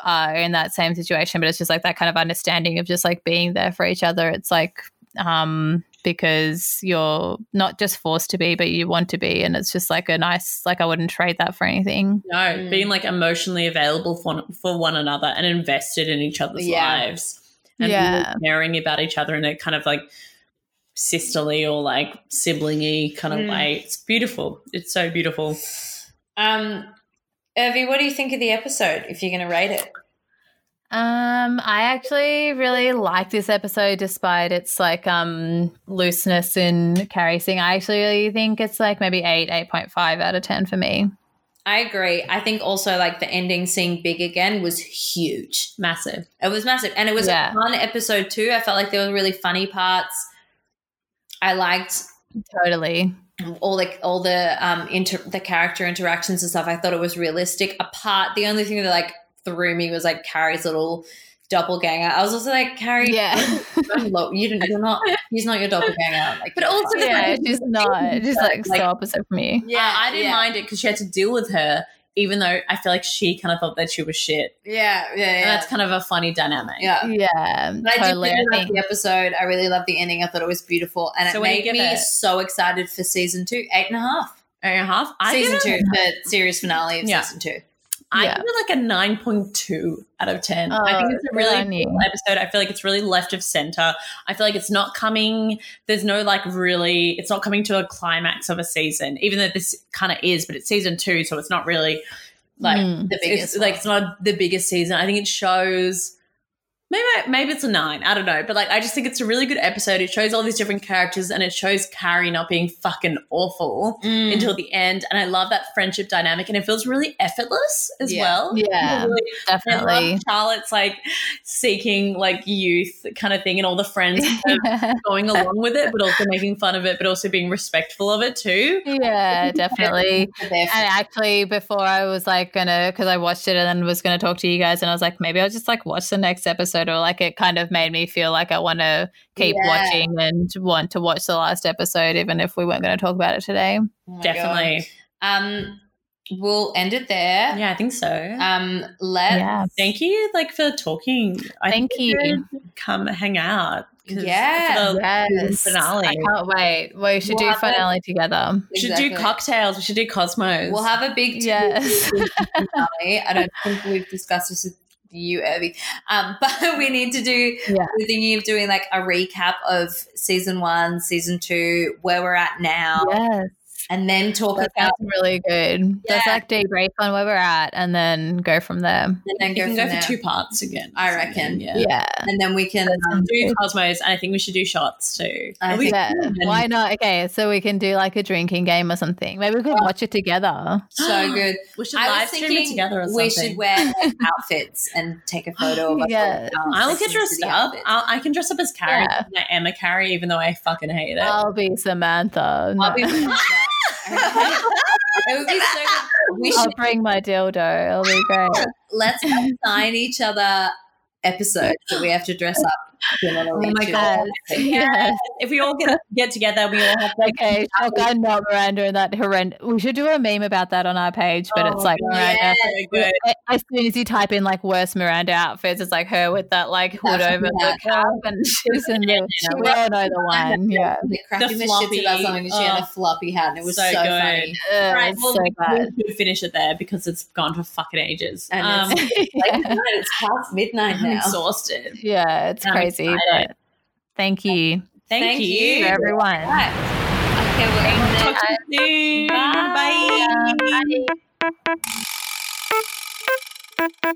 are in that same situation, but it's just like that kind of understanding of just like being there for each other. It's like um because you're not just forced to be, but you want to be. And it's just like a nice, like, I wouldn't trade that for anything. no Mm. being like emotionally available for, for one another and invested in each other's Yeah. lives and Yeah. caring about each other in a kind of like sisterly or like siblingy kind of Mm. way it's beautiful it's so beautiful Um, Urvi, what do you think of the episode? If you're going to rate it, Um, I actually really like this episode despite its like um looseness in Carrie thing. I actually really think it's like maybe eight, eight point five out of ten for me. I agree. I think also like the ending, seeing Big again, was huge. massive It was massive, and it was Yeah. a fun episode too. I felt like there were really funny parts. I liked Totally. all the all the um inter- the character interactions and stuff. I thought it was realistic. Apart, the only thing that like threw me was like Carrie's little doppelganger. I was also like, Carrie, Yeah. look, you didn't, you're not, he's not your doppelganger. Like, But also the yeah, fact she's not. She's like, Like- so opposite for me. yeah, I, I didn't yeah. mind it because she had to deal with her even though i feel like she kind of thought that she was shit Yeah, yeah, yeah. and that's kind of a funny dynamic yeah. Yeah, But I did totally. really love the episode. I really loved the ending. I thought it was beautiful, and So it what do you made me it? so excited for season two, eight and a half, eight and a half I season two, the series finale of Yeah. season two. I Yeah. give it like a 9.2 out of 10 i Oh, think it's a really cool episode i feel like it's really left of center i feel like it's not coming there's no like really it's not coming to a climax of a season even though this kind of is but it's season two so it's not really like Mm. The it's, biggest, like it's not the biggest season. I think it shows maybe maybe it's a nine. I don't know, but like I just think it's a really good episode. It shows all these different characters and it shows Carrie not being fucking awful Mm. until the end. And I love that friendship dynamic, and it feels really effortless as Yeah. well. Yeah, Really- I definitely. love Charlotte's like seeking like youth kind of thing, and all the friends going along with it, but also making fun of it, but also being respectful of it too. yeah, definitely. They're there for- And actually, before I was like gonna, because I watched it and then was gonna talk to you guys, and I was like, maybe I'll just like watch the next episode, or like it kind of made me feel like I want to keep Yeah. watching and want to watch the last episode, even if we weren't going to talk about it today. Oh Definitely. God. Um, we'll end it there. Yeah, I think so. Um, let Yeah. Thank you, like for talking. I Thank think you. Come hang out. 'cause Yeah. the Yes, finale. I can't wait. We should We'll do have it. finale together. We should Exactly. do cocktails. We should do Cosmos. We'll have a big Yes. finale. I don't think we've discussed this you, Urvi. Um, but we need to do. Yeah. We're thinking of doing like a recap of season one, season two, where we're at now, Yes. And then talk That about sounds really good. Yeah. Just like debrief on where we're at and then go from there. and then You go can go there. for two parts again. I reckon. Yeah. Yeah. and then we can. Um, Do Cosmos, and I think we should do shots too. I We- Yeah. Why not? Okay, so we can do like a drinking game or something. Maybe we could watch it together. so good. We should I live was stream it together or something. we should wear outfits and take a photo of us. Yeah. I'll get dressed into up. I'll, I can dress up as Carrie. Yeah. I am a Carrie, even though I fucking hate it. I'll be Samantha. I'll be it would be so good. We I'll should bring my dildo. It'll be great. let's assign each other episodes that we have to dress up. Similarly Oh my. God. Yeah. if we all get get together, we all have like Okay, shotgun, not Miranda, and that horrendous. We should do a meme about that on our page, but it's Oh, like. Miranda. so good. As soon as you type in like worst Miranda outfits, it's like her with that like hood That over the hat. cap, and she's in the. We all know the one. Yeah, The cracking the, The shit about floppy. something and she had a floppy hat and it was so, So good. funny. Ugh, Right, well, so we, bad. we should finish it there because it's gone for fucking ages. And um, it's- yeah. It's past midnight I'm now. exhausted. yeah, it's I'm crazy crazy. thank you. Thank, thank you, everyone. Okay, we'll Talk to you soon. Bye. Bye. Bye. Bye.